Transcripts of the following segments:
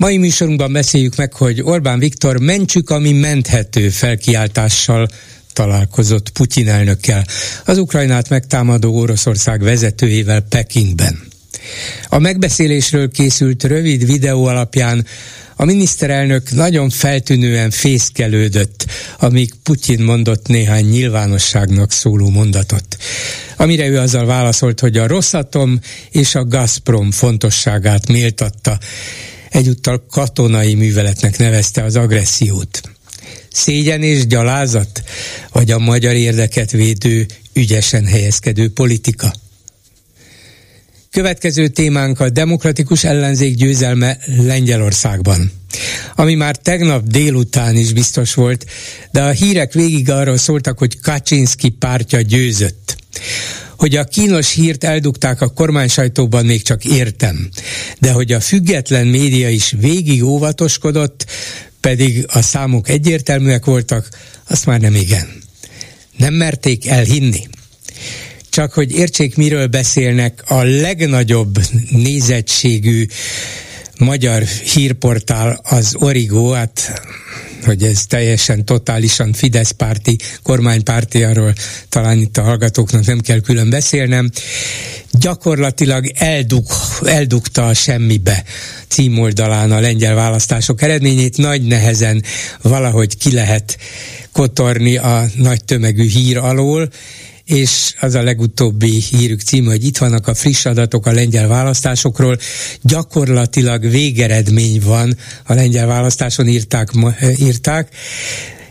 Mai műsorunkban beszéljük meg, hogy Orbán Viktor mentsük, ami menthető felkiáltással találkozott Putyin elnökkel, az Ukrajnát megtámadó Oroszország vezetőjével Pekingben. A megbeszélésről készült rövid videó alapján a miniszterelnök nagyon feltűnően fészkelődött, amíg Putyin mondott néhány nyilvánosságnak szóló mondatot. Amire ő azzal válaszolt, hogy a Rosszatom és a Gazprom fontosságát méltatta, egyúttal katonai műveletnek nevezte az agressziót. Szégyen és gyalázat, vagy a magyar érdeket védő, ügyesen helyezkedő politika? Következő témánk a demokratikus ellenzék győzelme Lengyelországban. Ami már tegnap délután is biztos volt, de a hírek végig arról szóltak, hogy Kaczynski pártja győzött. Hogy a kínos hírt eldugták a kormány sajtóban még csak értem, de hogy a független média is végig óvatoskodott, pedig a számok egyértelműek voltak, azt már nem igen. Nem merték elhinni. Csak hogy értsék, miről beszélnek, a legnagyobb nézettségű magyar hírportál az Origo, hát hogy ez teljesen totálisan Fidesz párti, kormánypárti, arról talán itt a hallgatóknak nem kell külön beszélnem, gyakorlatilag eldug, eldugta a semmibe címoldalán a lengyel választások eredményét, nagy nehezen valahogy ki lehet kotorni a nagy tömegű hír alól, és az a legutóbbi hírük címe, hogy itt vannak a friss adatok a lengyel választásokról. Gyakorlatilag végeredmény van a lengyel választáson, írták, írták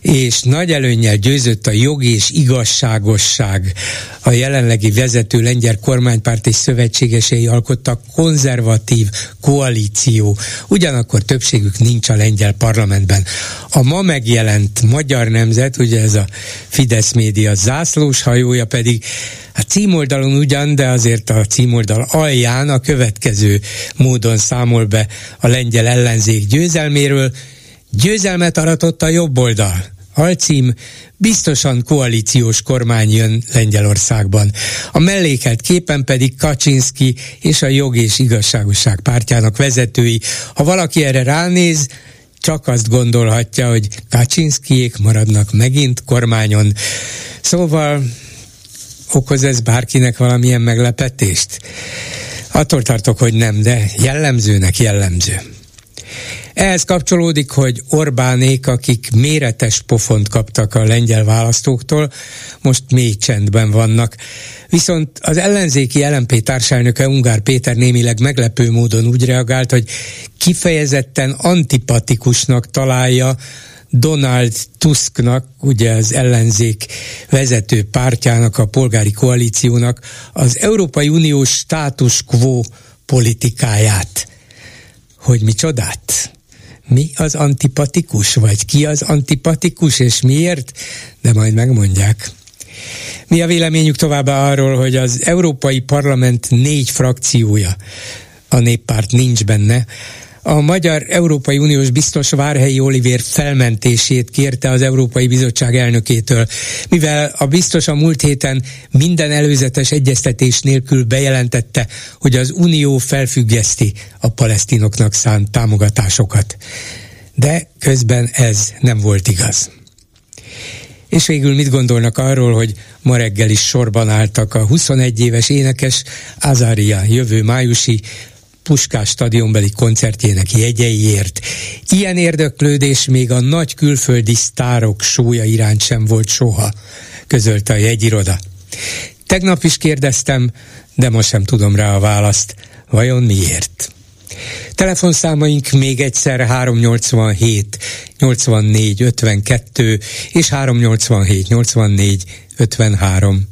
és nagy előnyel győzött a jog és igazságosság. A jelenlegi vezető lengyel kormánypárt és szövetségesei alkottak konzervatív koalíció. Ugyanakkor többségük nincs a lengyel parlamentben. A ma megjelent Magyar Nemzet, ugye ez a Fidesz média zászlós hajója pedig a címoldalon ugyan, de azért a címoldal alján a következő módon számol be a lengyel ellenzék győzelméről, Győzelmet aratott a jobb oldal. Alcím, biztosan koalíciós kormány jön Lengyelországban. A mellékelt képen pedig Kaczynski és a jog és igazságosság pártjának vezetői. Ha valaki erre ránéz, csak azt gondolhatja, hogy Kaczynskiék maradnak megint kormányon. Szóval okoz ez bárkinek valamilyen meglepetést? Attól tartok, hogy nem, de jellemzőnek jellemző. Ehhez kapcsolódik, hogy Orbánék, akik méretes pofont kaptak a lengyel választóktól, most mély csendben vannak. Viszont az ellenzéki LMP társelnöke Ungár Péter némileg meglepő módon úgy reagált, hogy kifejezetten antipatikusnak találja Donald Tusknak, ugye az ellenzék vezető pártjának, a polgári koalíciónak az Európai Unió status quo politikáját. Hogy mi csodát? Mi az antipatikus, vagy ki az antipatikus, és miért, de majd megmondják. Mi a véleményük továbbá arról, hogy az Európai Parlament négy frakciója, a néppárt nincs benne, a Magyar Európai Uniós biztos Várhelyi Olivér felmentését kérte az Európai Bizottság elnökétől, mivel a biztos a múlt héten minden előzetes egyeztetés nélkül bejelentette, hogy az Unió felfüggeszti a palesztinoknak szánt támogatásokat. De közben ez nem volt igaz. És végül mit gondolnak arról, hogy ma reggel is sorban álltak a 21 éves énekes Azaria jövő májusi Puskás stadionbeli koncertjének jegyeiért. Ilyen érdeklődés még a nagy külföldi sztárok sója iránt sem volt soha, közölte a jegyiroda. Tegnap is kérdeztem, de most sem tudom rá a választ. Vajon miért? Telefonszámaink még egyszer 387 84 52 és 387 84 53.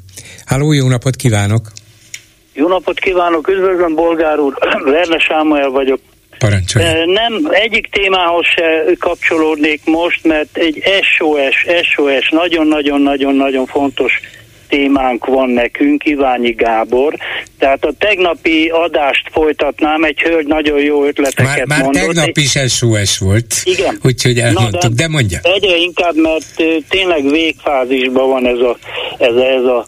Háló, jó napot kívánok! Jó napot kívánok, üdvözlöm Bolgár úr, Verne Sámuel vagyok. Parancsolja. Nem, egyik témához se kapcsolódnék most, mert egy SOS, SOS nagyon-nagyon-nagyon-nagyon fontos témánk van nekünk, Iványi Gábor. Tehát a tegnapi adást folytatnám, egy hölgy nagyon jó ötleteket már, már mondott. tegnap is SOS volt. Igen. Úgyhogy elmondtuk, de, de mondja. Egyre inkább, mert tényleg végfázisban van ez a, ez a, ez a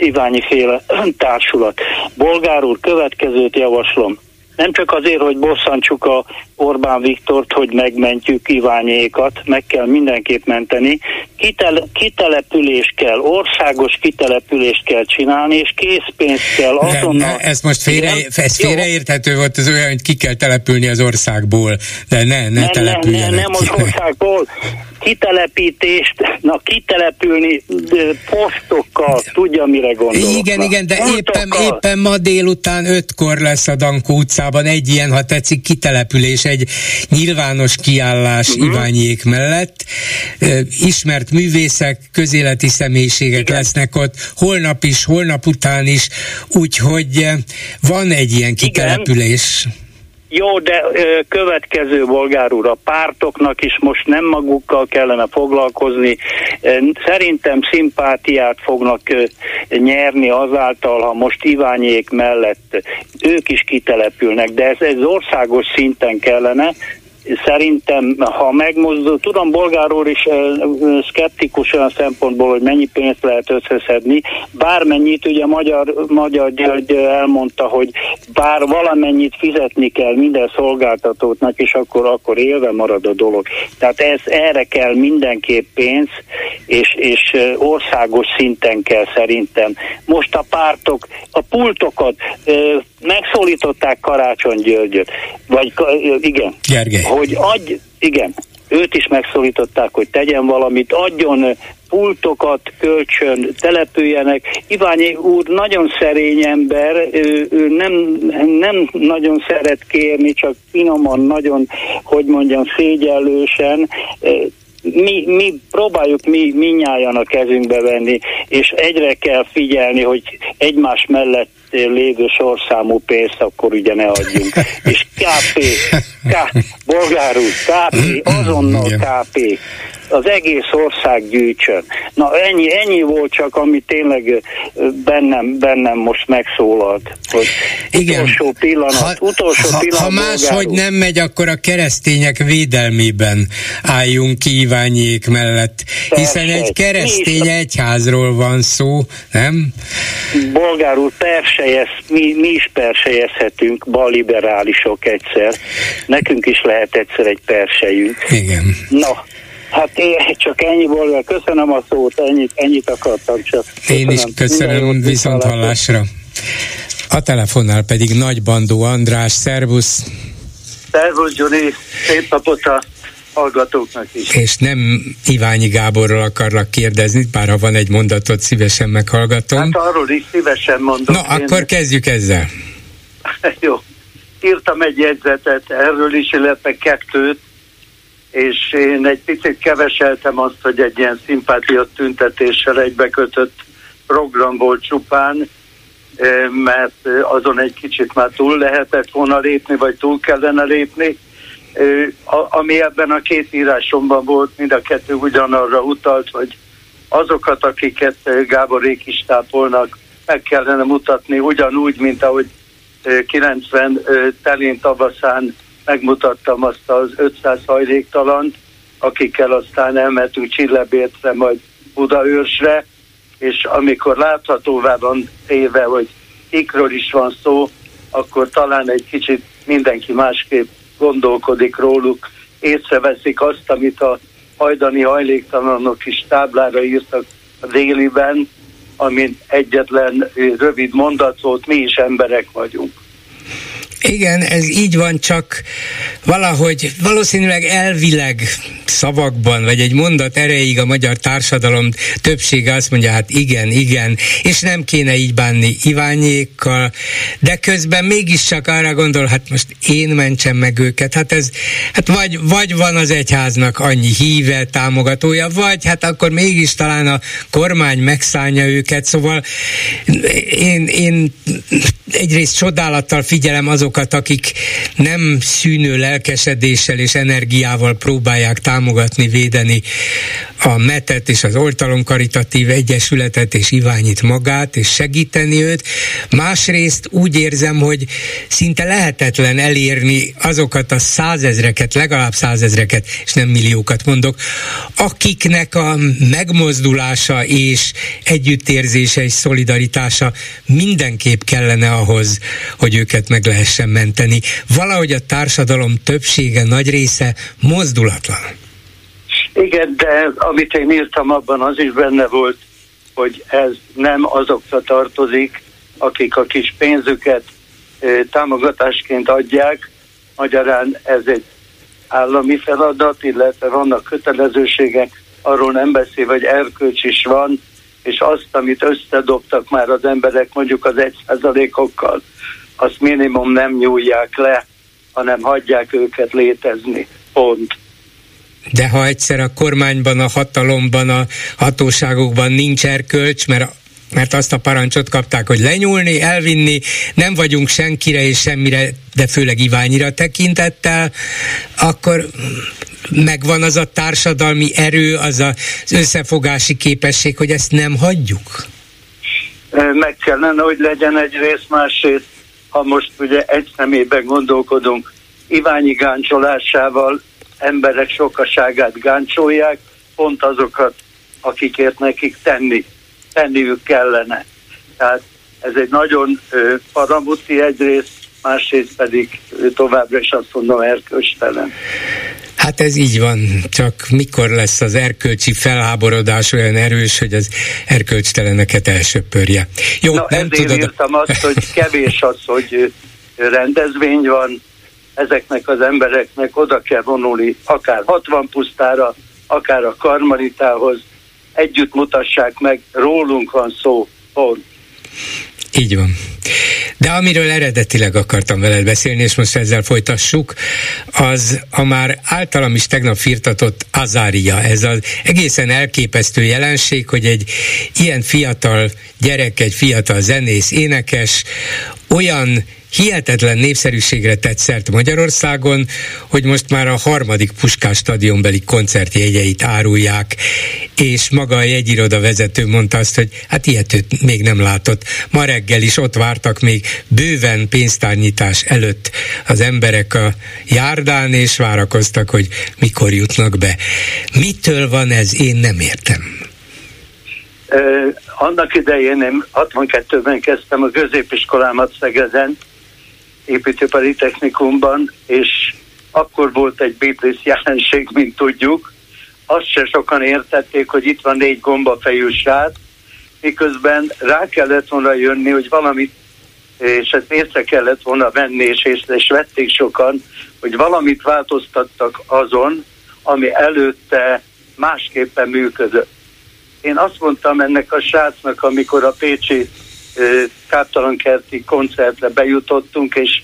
Iványi féle társulat. Bolgár úr, következőt javaslom. Nem csak azért, hogy bosszantsuk a Orbán Viktort, hogy megmentjük Iványékat, meg kell mindenképp menteni, Kitel, kitelepülés kell, országos kitelepülést kell csinálni, és készpénzt kell azonnal... Ne, ne, ez most félre, ez félreérthető volt, az olyan, hogy ki kell települni az országból, de ne, ne, ne települjenek. Nem, nem, nem az országból, kitelepítést, na kitelepülni posztokkal, tudja mire gondolok. Igen, na. igen, de éppen, éppen ma délután ötkor lesz a Dankó utcában egy ilyen, ha tetszik, kitelepülés, egy nyilvános kiállás uh-huh. Iványék mellett. Ismert művészek, közéleti személyiségek igen. lesznek ott, holnap is, holnap után is, úgyhogy van egy ilyen kitelepülés. Igen. Jó, de ö, következő bolgár úr, a pártoknak is most nem magukkal kellene foglalkozni. Szerintem szimpátiát fognak ö, nyerni azáltal, ha most Iványék mellett ők is kitelepülnek, de ez, ez országos szinten kellene, szerintem, ha megmozdul, tudom, Bolgár úr is szkeptikus olyan szempontból, hogy mennyi pénzt lehet összeszedni, bármennyit, ugye Magyar, Magyar György elmondta, hogy bár valamennyit fizetni kell minden szolgáltatótnak, és akkor, akkor élve marad a dolog. Tehát ez, erre kell mindenképp pénz, és, és országos szinten kell szerintem. Most a pártok, a pultokat megszólították Karácsony Györgyöt, vagy igen, Gergely. hogy adj, igen, őt is megszólították, hogy tegyen valamit, adjon pultokat, kölcsön, települjenek. Iványi úr nagyon szerény ember, ő, ő nem, nem nagyon szeret kérni, csak finoman, nagyon, hogy mondjam, szégyellősen mi, mi próbáljuk mi minnyáján a kezünkbe venni, és egyre kell figyelni, hogy egymás mellett lévő sorszámú pénzt akkor ugye ne adjunk. És KP, K, bolgárul, KP, azonnal KP az egész ország gyűjtsön. Na ennyi, ennyi volt csak, ami tényleg bennem, bennem most megszólalt, hogy Igen. utolsó pillanat, ha, utolsó ha, pillanat. Ha máshogy nem megy, akkor a keresztények védelmében álljunk kívánjék mellett, hiszen persze. egy keresztény egyházról van szó, nem? Bolgár úr, persejez, mi, mi is persejezhetünk, balliberálisok egyszer. Nekünk is lehet egyszer egy persejünk. Igen. Na, Hát én csak ennyi volt, köszönöm a szót, ennyit, ennyit akartam csak. Köszönöm. Én is köszönöm, viszont hallásra. A telefonnál pedig Nagy Bandó András, szervusz! Szervusz, Gyuri, szép napot a hallgatóknak is. És nem Iványi Gáborról akarlak kérdezni, bár ha van egy mondatot, szívesen meghallgatom. Hát arról is szívesen mondom. Na, én... akkor kezdjük ezzel. Jó. Írtam egy jegyzetet erről is, illetve kettőt, és én egy picit keveseltem azt, hogy egy ilyen szimpátia tüntetéssel egybekötött programból csupán, mert azon egy kicsit már túl lehetett volna lépni, vagy túl kellene lépni. Ami ebben a két írásomban volt, mind a kettő ugyanarra utalt, hogy azokat, akiket Gáborék is tápolnak, meg kellene mutatni ugyanúgy, mint ahogy 90 telén tavaszán megmutattam azt az 500 hajléktalant, akikkel aztán elmentünk Csillebértre, majd Budaörsre, és amikor láthatóvá van téve, hogy ikről is van szó, akkor talán egy kicsit mindenki másképp gondolkodik róluk, észreveszik azt, amit a hajdani hajléktalanok is táblára írtak a déliben, amint egyetlen rövid mondat volt, mi is emberek vagyunk. Igen, ez így van, csak valahogy valószínűleg elvileg szavakban, vagy egy mondat erejéig a magyar társadalom többsége azt mondja, hát igen, igen, és nem kéne így bánni Iványékkal, de közben mégiscsak arra gondol, hát most én mentsem meg őket, hát ez, hát vagy, vagy van az egyháznak annyi híve, támogatója, vagy hát akkor mégis talán a kormány megszállja őket, szóval én, én egyrészt csodálattal figyelem azok azokat, akik nem szűnő lelkesedéssel és energiával próbálják támogatni, védeni a metet és az oltalom karitatív egyesületet és Iványit magát, és segíteni őt. Másrészt úgy érzem, hogy szinte lehetetlen elérni azokat a százezreket, legalább százezreket, és nem milliókat mondok, akiknek a megmozdulása és együttérzése és szolidaritása mindenképp kellene ahhoz, hogy őket meg lehessen menteni. Valahogy a társadalom többsége, nagy része mozdulatlan. Igen, de amit én írtam abban, az is benne volt, hogy ez nem azokra tartozik, akik a kis pénzüket támogatásként adják, magyarán ez egy állami feladat, illetve vannak kötelezőségek, arról nem beszél, hogy erkölcs is van, és azt, amit összedobtak már az emberek mondjuk az egy százalékokkal, azt minimum nem nyúlják le, hanem hagyják őket létezni. Pont. De ha egyszer a kormányban, a hatalomban, a hatóságokban nincs erkölcs, mert mert azt a parancsot kapták, hogy lenyúlni, elvinni, nem vagyunk senkire és semmire, de főleg Iványira tekintettel, akkor megvan az a társadalmi erő, az az összefogási képesség, hogy ezt nem hagyjuk? Meg kellene, hogy legyen egy rész, másrészt, ha most ugye egy szemében gondolkodunk, Iványi gáncsolásával emberek sokaságát gáncsolják, pont azokat, akikért nekik tenni, tenniük kellene. Tehát ez egy nagyon paramuti egyrészt, másrészt pedig továbbra is azt mondom erkölcstelen. Hát ez így van, csak mikor lesz az erkölcsi felháborodás olyan erős, hogy az erkölcsteleneket elsöpörje. Jó, Na, nem tudod... írtam azt, hogy kevés az, hogy rendezvény van, ezeknek az embereknek oda kell vonulni, akár 60 pusztára, akár a karmanitához, együtt mutassák meg, rólunk van szó, pont. Így van. De amiről eredetileg akartam veled beszélni, és most ezzel folytassuk, az a már általam is tegnap firtatott azária. Ez az egészen elképesztő jelenség, hogy egy ilyen fiatal gyerek, egy fiatal zenész, énekes olyan hihetetlen népszerűségre tett szert Magyarországon, hogy most már a harmadik Puskás stadionbeli koncertjegyeit árulják, és maga a jegyiroda vezető mondta azt, hogy hát ilyet még nem látott. Ma reggel is ott vártak még bőven pénztárnyitás előtt az emberek a járdán, és várakoztak, hogy mikor jutnak be. Mitől van ez, én nem értem. Annak idején én 62-ben kezdtem a középiskolámat Szegeden, építőipari technikumban, és akkor volt egy Beatles jelenség, mint tudjuk. Azt se sokan értették, hogy itt van négy gombafejű srác, miközben rá kellett volna jönni, hogy valamit, és ezt észre kellett volna venni, és észre és vették sokan, hogy valamit változtattak azon, ami előtte másképpen működött. Én azt mondtam ennek a srácnak, amikor a Pécsi káptalankerti koncertre bejutottunk, és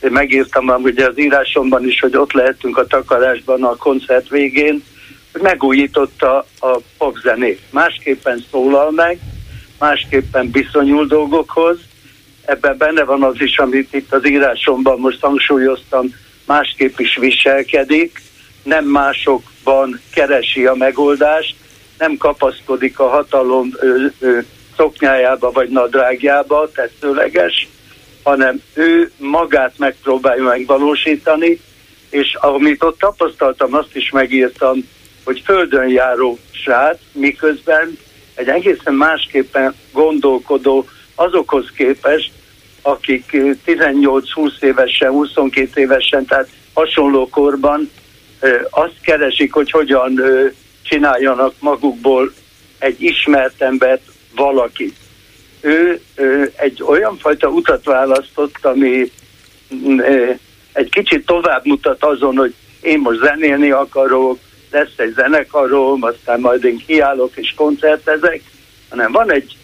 én megírtam ugye az írásomban is, hogy ott lehetünk a takarásban a koncert végén, hogy megújította a popzenét. Másképpen szólal meg, másképpen viszonyul dolgokhoz. Ebben benne van az is, amit itt az írásomban most hangsúlyoztam, másképp is viselkedik, nem másokban keresi a megoldást, nem kapaszkodik a hatalom ö, ö, szoknyájába vagy nadrágjába, tetszőleges, hanem ő magát megpróbálja megvalósítani, és amit ott tapasztaltam, azt is megírtam, hogy földön járó srác, miközben egy egészen másképpen gondolkodó azokhoz képest, akik 18-20 évesen, 22 évesen, tehát hasonló korban azt keresik, hogy hogyan csináljanak magukból egy ismert embert, valakit. Ő, ő egy olyan fajta utat választott, ami egy kicsit tovább mutat azon, hogy én most zenélni akarok, lesz egy zenekarom, aztán majd én kiállok és koncertezek, hanem van egy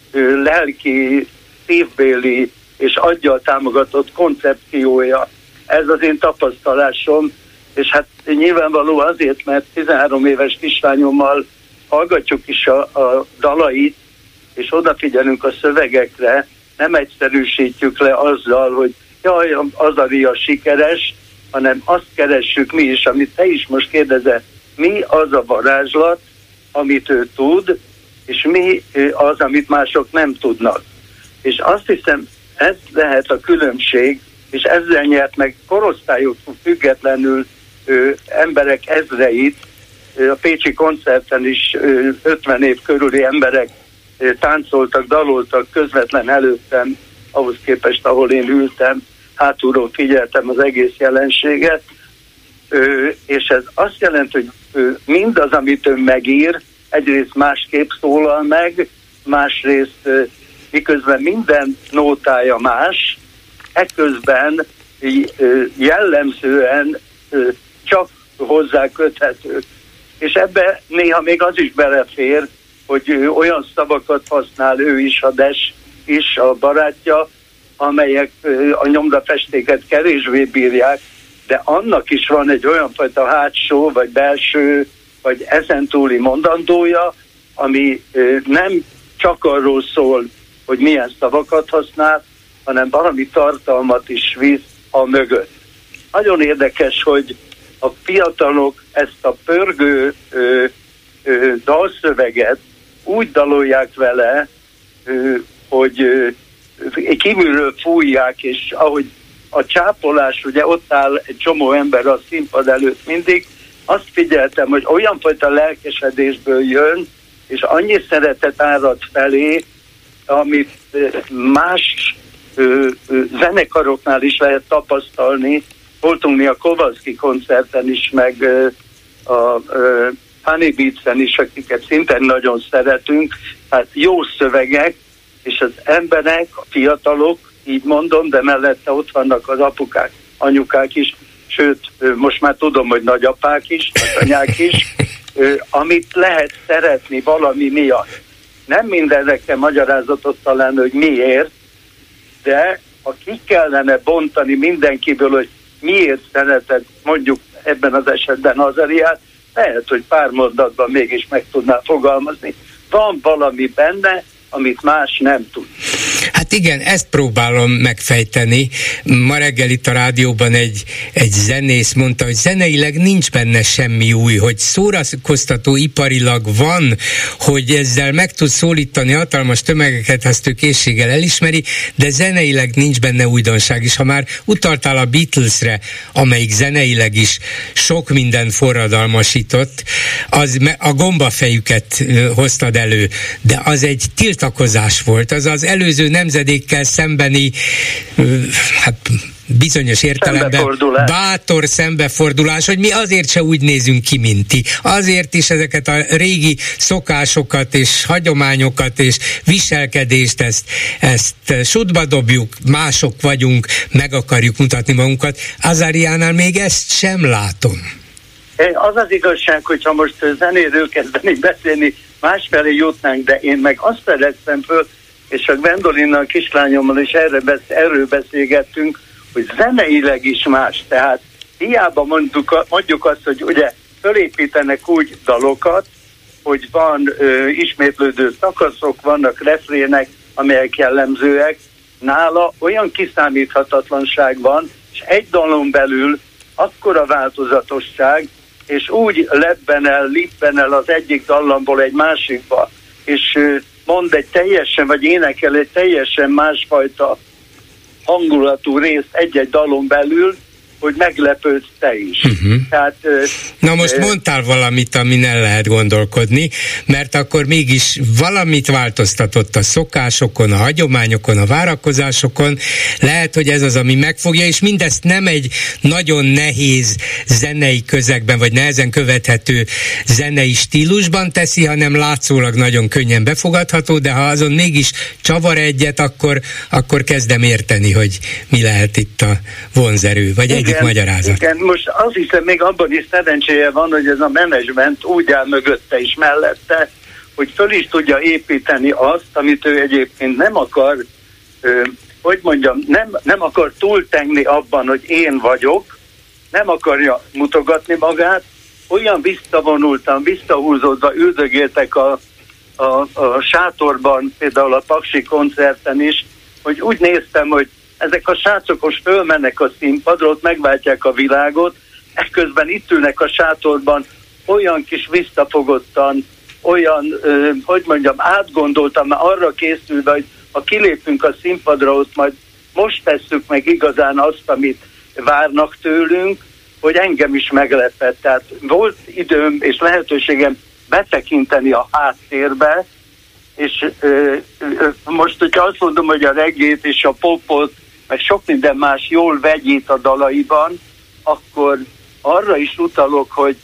lelki, szívbéli és aggyal támogatott koncepciója. Ez az én tapasztalásom, és hát nyilvánvaló azért, mert 13 éves kislányommal hallgatjuk is a, a dalait, és odafigyelünk a szövegekre, nem egyszerűsítjük le azzal, hogy jaj, az a ria sikeres, hanem azt keressük mi is, amit te is most kérdezel, mi az a varázslat, amit ő tud, és mi az, amit mások nem tudnak. És azt hiszem, ez lehet a különbség, és ezzel nyert meg korosztályok függetlenül emberek ezreit, a Pécsi koncerten is ö, 50 év körüli emberek táncoltak, daloltak közvetlen előttem, ahhoz képest, ahol én ültem, hátulról figyeltem az egész jelenséget, és ez azt jelenti, hogy mindaz, amit ő megír, egyrészt másképp szólal meg, másrészt miközben minden nótája más, ekközben jellemzően csak hozzá köthető. És ebbe néha még az is belefér, hogy olyan szavakat használ ő is, a Des is, a barátja, amelyek a nyomdafestéket kevésbé bírják, de annak is van egy olyan fajta hátsó, vagy belső, vagy ezen túli mondandója, ami nem csak arról szól, hogy milyen szavakat használ, hanem valami tartalmat is visz a mögött. Nagyon érdekes, hogy a fiatalok ezt a pörgő ö, ö, dalszöveget úgy dalolják vele, ö, hogy ö, kívülről fújják, és ahogy a csápolás, ugye ott áll egy csomó ember a színpad előtt mindig, azt figyeltem, hogy olyan fajta lelkesedésből jön, és annyi szeretet árad felé, amit más ö, ö, zenekaroknál is lehet tapasztalni. Voltunk mi a Kowalski koncerten is, meg a Honey Beats-en is, akiket szintén nagyon szeretünk. Hát jó szövegek, és az emberek, a fiatalok, így mondom, de mellette ott vannak az apukák, anyukák is, sőt, most már tudom, hogy nagyapák is, anyák is, amit lehet szeretni valami miatt. Nem mindenre kell magyarázatot találni, hogy miért, de ha ki kellene bontani mindenkiből, hogy miért szereted mondjuk ebben az esetben az Ariát, lehet, hogy pár mondatban mégis meg tudná fogalmazni. Van valami benne, amit más nem tud. Hát igen, ezt próbálom megfejteni. Ma reggel itt a rádióban egy, egy zenész mondta, hogy zeneileg nincs benne semmi új, hogy szórakoztató iparilag van, hogy ezzel meg tud szólítani hatalmas tömegeket, ezt ő készséggel elismeri, de zeneileg nincs benne újdonság is. Ha már utaltál a Beatlesre, amelyik zeneileg is sok minden forradalmasított, az a gombafejüket hoztad elő, de az egy tiltakozás volt, az az előző nemzedékkel szembeni, hát bizonyos értelemben bátor szembefordulás, hogy mi azért se úgy nézünk ki, mint ti. Azért is ezeket a régi szokásokat és hagyományokat és viselkedést ezt, ezt sudba dobjuk, mások vagyunk, meg akarjuk mutatni magunkat. Azáriánál még ezt sem látom. Az az igazság, hogyha most zenéről kezdeni beszélni, másfelé jutnánk, de én meg azt fedeztem föl, és a Gwendolinnal, kislányommal is erre besz, erről beszélgettünk, hogy zeneileg is más. Tehát hiába mondjuk, mondjuk azt, hogy ugye fölépítenek úgy dalokat, hogy van ö, ismétlődő szakaszok, vannak refrének, amelyek jellemzőek. Nála olyan kiszámíthatatlanság van, és egy dalon belül akkora változatosság, és úgy lebben el, lippen el az egyik dallamból egy másikba, és mond egy teljesen, vagy énekel egy teljesen másfajta hangulatú részt egy-egy dalon belül, hogy meglepődsz te is. Uh-huh. Tehát, Na most mondtál valamit, amin el lehet gondolkodni, mert akkor mégis valamit változtatott a szokásokon, a hagyományokon, a várakozásokon. Lehet, hogy ez az, ami megfogja, és mindezt nem egy nagyon nehéz zenei közegben, vagy nehezen követhető zenei stílusban teszi, hanem látszólag nagyon könnyen befogadható, de ha azon mégis csavar egyet, akkor, akkor kezdem érteni, hogy mi lehet itt a vonzerő, vagy egy egyik magyarázat. Igen, most azt hiszem még abban is szerencséje van, hogy ez a menedzsment úgy áll mögötte is mellette, hogy föl is tudja építeni azt, amit ő egyébként nem akar, ö, hogy mondjam, nem, nem akar túltenni abban, hogy én vagyok, nem akarja mutogatni magát, olyan visszavonultan, visszahúzódva üldögéltek a, a, a sátorban, például a Paksi koncerten is, hogy úgy néztem, hogy ezek a srácok most fölmennek a színpadra, ott megváltják a világot, ekközben itt ülnek a sátorban olyan kis visszafogottan, olyan, ö, hogy mondjam, átgondoltam, már arra készülve, hogy ha kilépünk a színpadra, ott majd most tesszük meg igazán azt, amit várnak tőlünk, hogy engem is meglepett. Tehát volt időm és lehetőségem betekinteni a háttérbe, és ö, ö, most, hogyha azt mondom, hogy a regét és a popot, meg sok minden más jól vegyít a dalaiban, akkor arra is utalok, hogy,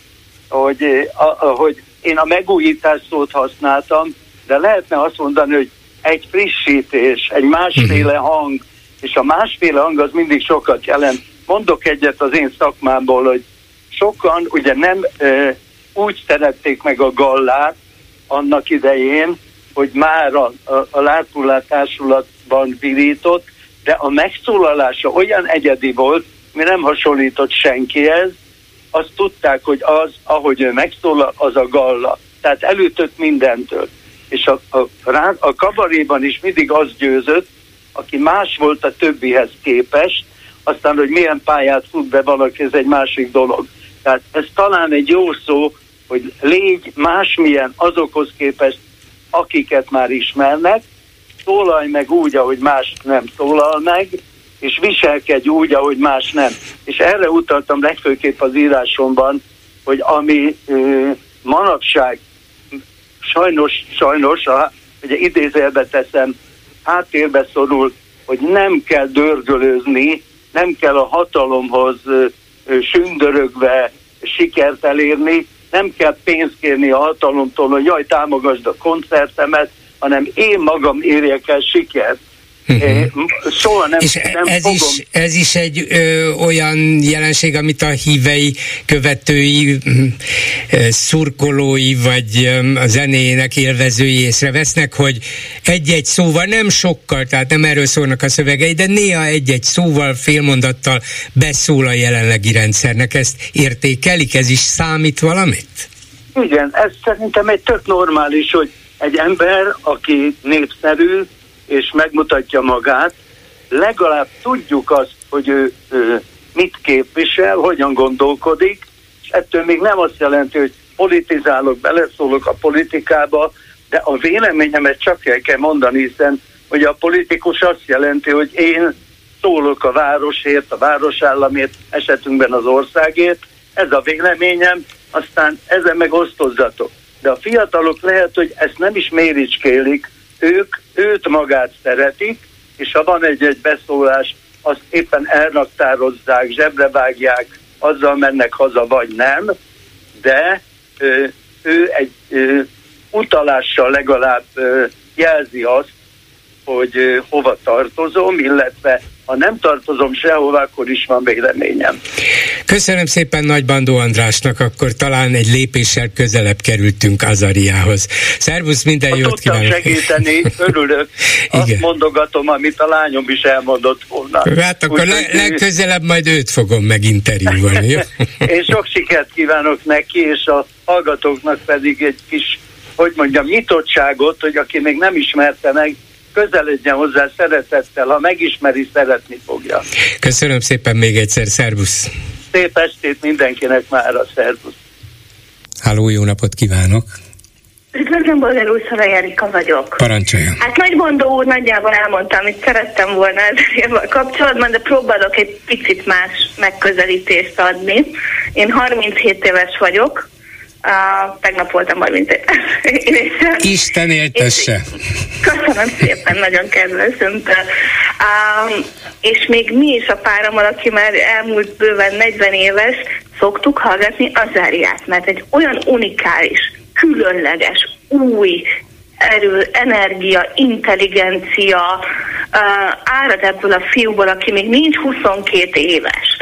hogy, a, a, hogy én a megújítás szót használtam, de lehetne azt mondani, hogy egy frissítés, egy másféle mhm. hang, és a másféle hang az mindig sokat jelent. Mondok egyet az én szakmámból, hogy sokan ugye nem e, úgy szerették meg a gallát annak idején, hogy már a, a, a Látpullát társulatban virított, de a megszólalása olyan egyedi volt, mi nem hasonlított senkihez, azt tudták, hogy az, ahogy ő megszólal, az a galla. Tehát elütött mindentől. És a, a, a kabaréban is mindig az győzött, aki más volt a többihez képest, aztán, hogy milyen pályát fut be valaki, ez egy másik dolog. Tehát ez talán egy jó szó, hogy légy másmilyen azokhoz képest, akiket már ismernek, szólalj meg úgy, ahogy más nem szólal meg, és viselkedj úgy, ahogy más nem. És erre utaltam legfőképp az írásomban, hogy ami ö, manapság sajnos, sajnos, a, ugye idézőjelbe teszem, háttérbe szorul, hogy nem kell dörgölőzni, nem kell a hatalomhoz ö, ö, sündörögve sikert elérni, nem kell pénzt kérni a hatalomtól, hogy jaj, támogasd a koncertemet, hanem én magam érjek el sikert. Uh-huh. Soha nem, És nem ez, fogom. is, ez is egy ö, olyan jelenség, amit a hívei, követői, ö, szurkolói, vagy ö, a zenének élvezői észrevesznek, hogy egy-egy szóval, nem sokkal, tehát nem erről szólnak a szövegei, de néha egy-egy szóval, félmondattal beszól a jelenlegi rendszernek. Ezt értékelik? Ez is számít valamit? Igen, ez szerintem egy tök normális, hogy egy ember, aki népszerű, és megmutatja magát, legalább tudjuk azt, hogy ő, ő mit képvisel, hogyan gondolkodik, és ettől még nem azt jelenti, hogy politizálok, beleszólok a politikába, de a véleményemet csak el kell mondani, hiszen hogy a politikus azt jelenti, hogy én szólok a városért, a városállamért, esetünkben az országért, ez a véleményem, aztán ezen meg osztozzatok. De a fiatalok lehet, hogy ezt nem is méricskélik, ők őt magát szeretik, és ha van egy-egy beszólás, azt éppen elraktározzák, zsebre vágják, azzal mennek haza, vagy nem, de ő, ő egy ő, utalással legalább ö, jelzi azt, hogy ö, hova tartozom, illetve ha nem tartozom sehova, akkor is van véleményem. Köszönöm szépen Nagy Bandó Andrásnak, akkor talán egy lépéssel közelebb kerültünk Azariához. Szervusz, minden ha jót kívánok! segíteni, örülök. Azt Igen. mondogatom, amit a lányom is elmondott volna. Hát akkor le, legközelebb majd őt fogom meginterjúvolni? Én sok sikert kívánok neki, és a hallgatóknak pedig egy kis, hogy mondjam, nyitottságot, hogy aki még nem ismerte meg, közeledjen hozzá szeretettel, ha megismeri, szeretni fogja. Köszönöm szépen még egyszer, szervusz! Szép estét mindenkinek már a szervusz! Háló, jó napot kívánok! Üdvözlöm, Bolger úr, Szalai Erika vagyok. Parancsoljon. Hát Nagy Bondó úr nagyjából elmondta, amit szerettem volna ezzel kapcsolatban, de próbálok egy picit más megközelítést adni. Én 37 éves vagyok, Uh, tegnap voltam 30 éves. Isten éltesse! Köszönöm szépen, nagyon kedves. Uh, és még mi is a párammal, aki már elmúlt bőven 40 éves, szoktuk hallgatni az Azáriát, mert egy olyan unikális, különleges, új, erő, energia, intelligencia uh, árad ebből a fiúból, aki még nincs 22 éves.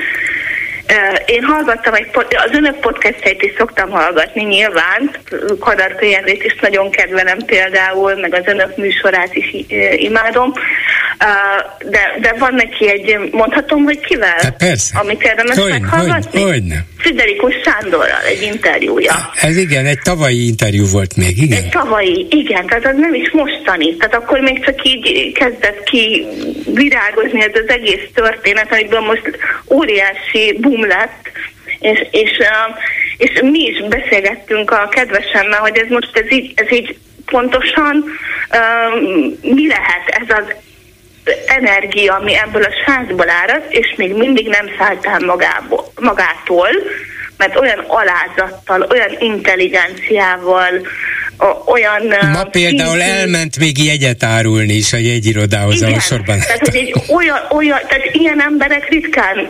Én hallgattam egy, az önök podcastjait is szoktam hallgatni nyilván, Kadarka Jenrét is nagyon kedvelem például, meg az önök műsorát is imádom. de, de van neki egy, mondhatom, hogy kivel? Hát persze. Amit érdemes hogy, meghallgatni? Hogy, hogy nem. Friderikus Sándorral egy interjúja. Ez igen, egy tavalyi interjú volt még, igen. Egy tavalyi, igen, tehát az nem is mostani. Tehát akkor még csak így kezdett ki virágozni ez az egész történet, amiből most óriási boom lett, és, és, és mi is beszélgettünk a kedvesemmel, hogy ez most ez így, ez így pontosan mi lehet ez az energia, ami ebből a sázból árad, és még mindig nem szállt el magából, magától, mert olyan alázattal, olyan intelligenciával, olyan... Ma például szintű... elment még jegyet árulni is a jegyirodához, Igen, a sorban. Tehát, hogy egy olyan, olyan, tehát ilyen emberek ritkán uh,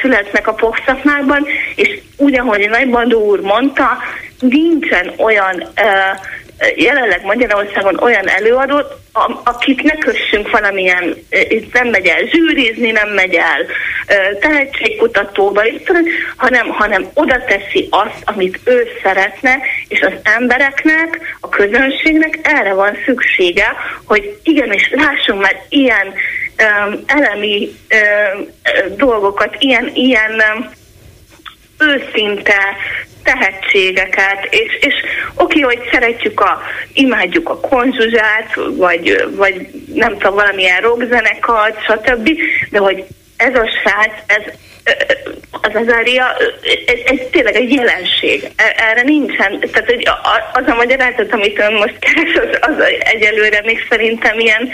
születnek a popszakmákban, és úgy, ahogy Nagybandó úr mondta, nincsen olyan uh, jelenleg Magyarországon olyan előadót, akit ne kössünk valamilyen, itt nem megy el zsűrizni, nem megy el tehetségkutatóba, hanem, hanem oda teszi azt, amit ő szeretne, és az embereknek, a közönségnek erre van szüksége, hogy igenis lássunk már ilyen um, elemi um, dolgokat, ilyen, ilyen um, őszinte tehetségeket, és, és oké, hogy szeretjük a, imádjuk a konzuzsát, vagy, vagy nem tudom, valamilyen rockzenekart, stb., de hogy ez a srác, ez az Azária, ez, ez tényleg egy jelenség. E, erre nincsen, tehát hogy az a magyarázat, amit ön most keres, az, az egyelőre még szerintem ilyen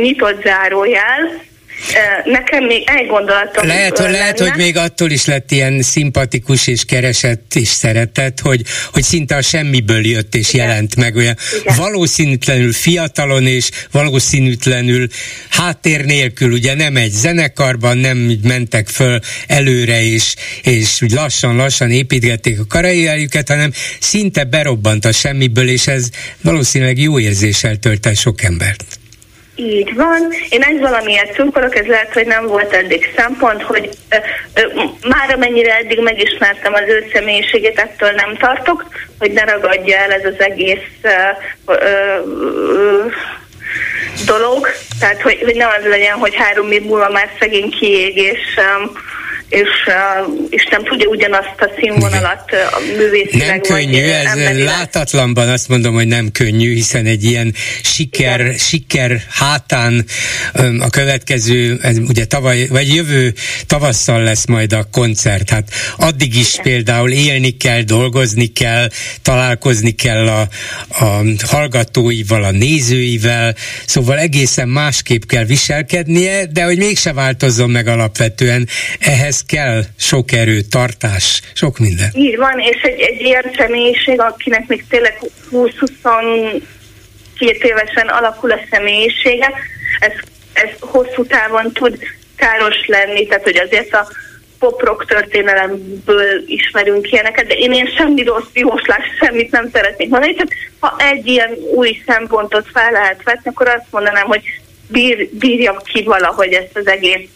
nyitott zárójel, Nekem még egy gondolatom Lehet, hogy, lehet, hogy még attól is lett ilyen szimpatikus és keresett és szeretett, hogy, hogy szinte a semmiből jött és Igen. jelent meg olyan Igen. valószínűtlenül fiatalon és valószínűtlenül háttér nélkül, ugye nem egy zenekarban, nem mentek föl előre és, és úgy lassan-lassan építgették a karrierjüket, hanem szinte berobbant a semmiből, és ez valószínűleg jó érzéssel tölt el sok embert. Így van. Én egy valamiért szurkolok, ez lehet, hogy nem volt eddig szempont, hogy ö, ö, már amennyire eddig megismertem az ő személyiségét, ettől nem tartok, hogy ne ragadja el ez az egész ö, ö, ö, dolog. Tehát, hogy, hogy nem az legyen, hogy három év múlva már szegény kiég, és és, uh, és nem tudja ugyanazt a színvonalat uh, művészileg. Nem könnyű, vagy, ez emberileg. látatlanban azt mondom, hogy nem könnyű, hiszen egy ilyen siker, Igen. siker hátán um, a következő, ez ugye tavaly, vagy jövő tavasszal lesz majd a koncert, hát addig is Igen. például élni kell, dolgozni kell, találkozni kell a, a hallgatóival, a nézőivel, szóval egészen másképp kell viselkednie, de hogy mégse változzon meg alapvetően, ehhez kell sok erő, tartás, sok minden. Így van, és egy, egy ilyen személyiség, akinek még tényleg 20-22 évesen alakul a személyisége, ez, ez hosszú távon tud káros lenni, tehát hogy azért a poprok történelemből ismerünk ilyeneket, de én, én semmi rossz jóslás, semmit nem szeretnék mondani, csak ha egy ilyen új szempontot fel lehet vetni, akkor azt mondanám, hogy bír, bírjam ki valahogy ezt az egész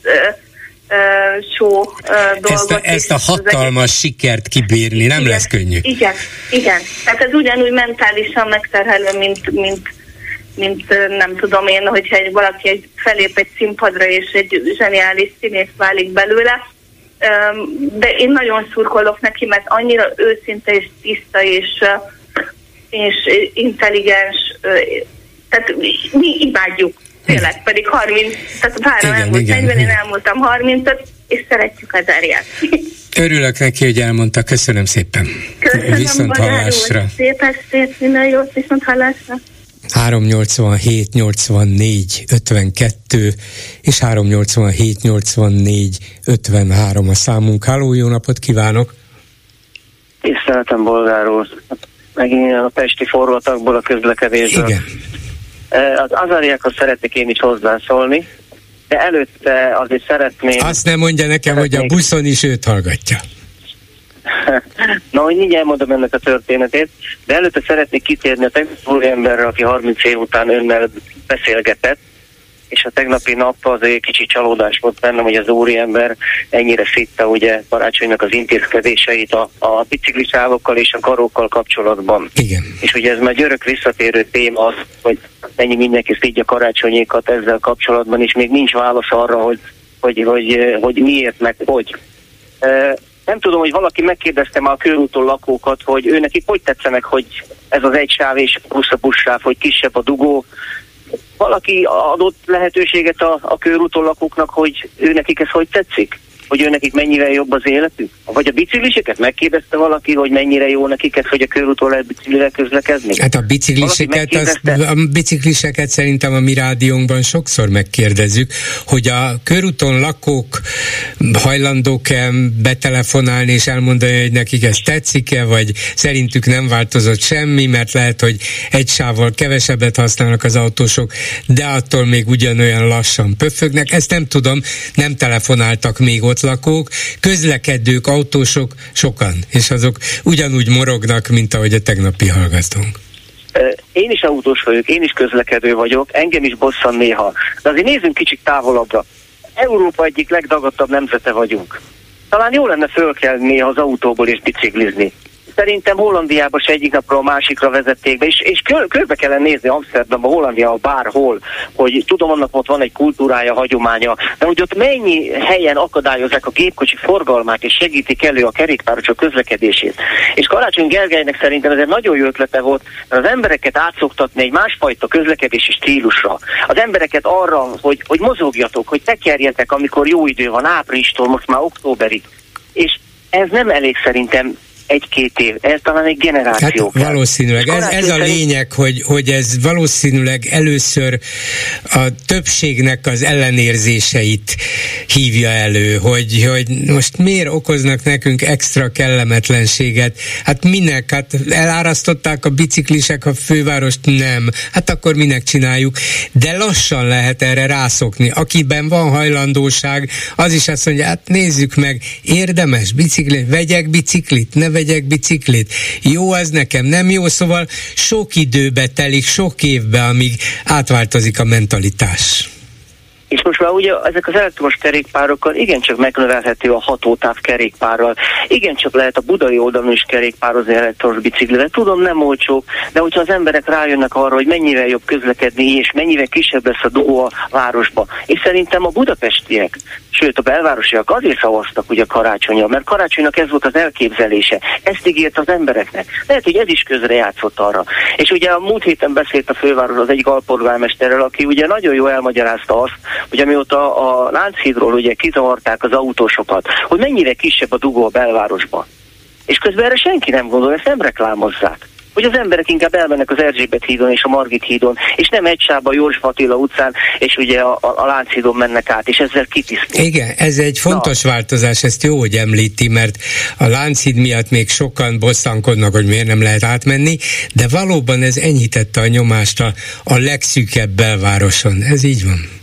show dolgot. Ezt a, ezt a hatalmas sikert kibírni nem igen, lesz könnyű. Igen, igen. Tehát ez ugyanúgy mentálisan megterhelő, mint, mint mint nem tudom én, hogyha egy, valaki egy felép egy színpadra, és egy zseniális színész válik belőle. De én nagyon szurkolok neki, mert annyira őszinte és tiszta és, és intelligens, tehát mi imádjuk tényleg, pedig 30, tehát várom elmúlt igen, 40, én elmúltam 30 és szeretjük az Ariát. Örülök neki, hogy elmondta. Köszönöm szépen. Köszönöm, Viszont hallásra. Szép estét, minden jót, viszont hallásra. 387 84 52 és 387 84 53 a számunk. Háló, jó napot kívánok! Tiszteltem, bolgár úr! Megint a pesti forgatakból a közlekedésből. Igen. Az azariákhoz szeretnék én is hozzászólni, de előtte azért szeretném... Azt nem mondja nekem, szeretnék... hogy a buszon is őt hallgatja. Na, hogy mindjárt elmondom ennek a történetét, de előtte szeretnék kitérni a tegnapi emberre, aki 30 év után önnel beszélgetett, és a tegnapi nap az egy kicsi csalódás volt bennem, hogy az úriember ennyire szitta ugye karácsonynak az intézkedéseit a, a biciklisávokkal és a karókkal kapcsolatban. Igen. És ugye ez már örök visszatérő téma az, hogy mennyi mindenki szídja karácsonyékat ezzel kapcsolatban, és még nincs válasz arra, hogy, hogy, hogy, hogy miért, meg hogy. Nem tudom, hogy valaki megkérdezte már a körúton lakókat, hogy ő nekik hogy tetszenek, hogy ez az egy sáv és plusz a buszsáv, hogy kisebb a dugó. Valaki adott lehetőséget a, a körúton lakóknak, hogy ő nekik ez hogy tetszik? Hogy ő nekik mennyivel jobb az életük? Vagy a bicikliseket megkérdezte valaki, hogy mennyire jó nekik ez, hogy a körúton lehet biciklivel közlekedni? Hát a bicikliseket, az, a bicikliseket szerintem a mi rádiónkban sokszor megkérdezzük, hogy a körúton lakók hajlandók-e betelefonálni és elmondani, hogy nekik ez tetszik-e, vagy szerintük nem változott semmi, mert lehet, hogy egy sávval kevesebbet használnak az autósok, de attól még ugyanolyan lassan pöfögnek. Ezt nem tudom, nem telefonáltak még ott lakók, közlekedők, autósok sokan, és azok ugyanúgy morognak, mint ahogy a tegnapi hallgatónk. Én is autós vagyok, én is közlekedő vagyok, engem is bosszan néha. De azért nézzünk kicsit távolabbra. Európa egyik legdagadtabb nemzete vagyunk. Talán jó lenne fölkelni az autóból és biciklizni szerintem Hollandiában se egyik napról a másikra vezették be, és, és kör, körbe kellene nézni Amsterdamba, Hollandia, bárhol, hogy tudom, annak ott van egy kultúrája, hagyománya, de hogy ott mennyi helyen akadályozzák a gépkocsi forgalmát, és segítik elő a kerékpárosok közlekedését. És Karácsony Gergelynek szerintem ez egy nagyon jó ötlete volt, mert az embereket átszoktatni egy másfajta közlekedési stílusra. Az embereket arra, hogy, hogy mozogjatok, hogy tekerjetek, amikor jó idő van, áprilistól, most már októberig. És ez nem elég szerintem egy-két év, ez talán egy generáció. Hát valószínűleg, ez, ez a lényeg, hogy, hogy ez valószínűleg először a többségnek az ellenérzéseit hívja elő, hogy, hogy most miért okoznak nekünk extra kellemetlenséget, hát minek, hát elárasztották a biciklisek a fővárost, nem, hát akkor minek csináljuk, de lassan lehet erre rászokni. Akiben van hajlandóság, az is azt mondja, hát nézzük meg, érdemes biciklit, vegyek biciklit, ne vegyek biciklit. Jó ez nekem, nem jó, szóval sok időbe telik, sok évbe, amíg átváltozik a mentalitás. És most már ugye ezek az elektromos kerékpárokkal igencsak megnövelhető a hatótáv kerékpárral. Igencsak lehet a budai oldalon is kerékpározni elektromos biciklivel. Tudom, nem olcsó, de hogyha az emberek rájönnek arra, hogy mennyivel jobb közlekedni, és mennyivel kisebb lesz a dugó a városba. És szerintem a budapestiek, sőt a belvárosiak azért szavaztak ugye karácsonyra, mert karácsonynak ez volt az elképzelése. Ezt ígért az embereknek. Lehet, hogy ez is közrejátszott arra. És ugye a múlt héten beszélt a főváros az egyik alpolgármesterrel, aki ugye nagyon jó elmagyarázta azt, hogy amióta a Lánchídról ugye kizavarták az autósokat, hogy mennyire kisebb a dugó a belvárosban. És közben erre senki nem gondol, ezt nem reklámozzák hogy az emberek inkább elmennek az Erzsébet hídon és a Margit hídon, és nem egy sába a József Attila utcán, és ugye a, a, a Lánchídon mennek át, és ezzel kitisztul. Igen, ez egy fontos Na. változás, ezt jó, hogy említi, mert a Lánchíd miatt még sokan bosszankodnak, hogy miért nem lehet átmenni, de valóban ez enyhítette a nyomást a, a legszűkebb belvároson. Ez így van.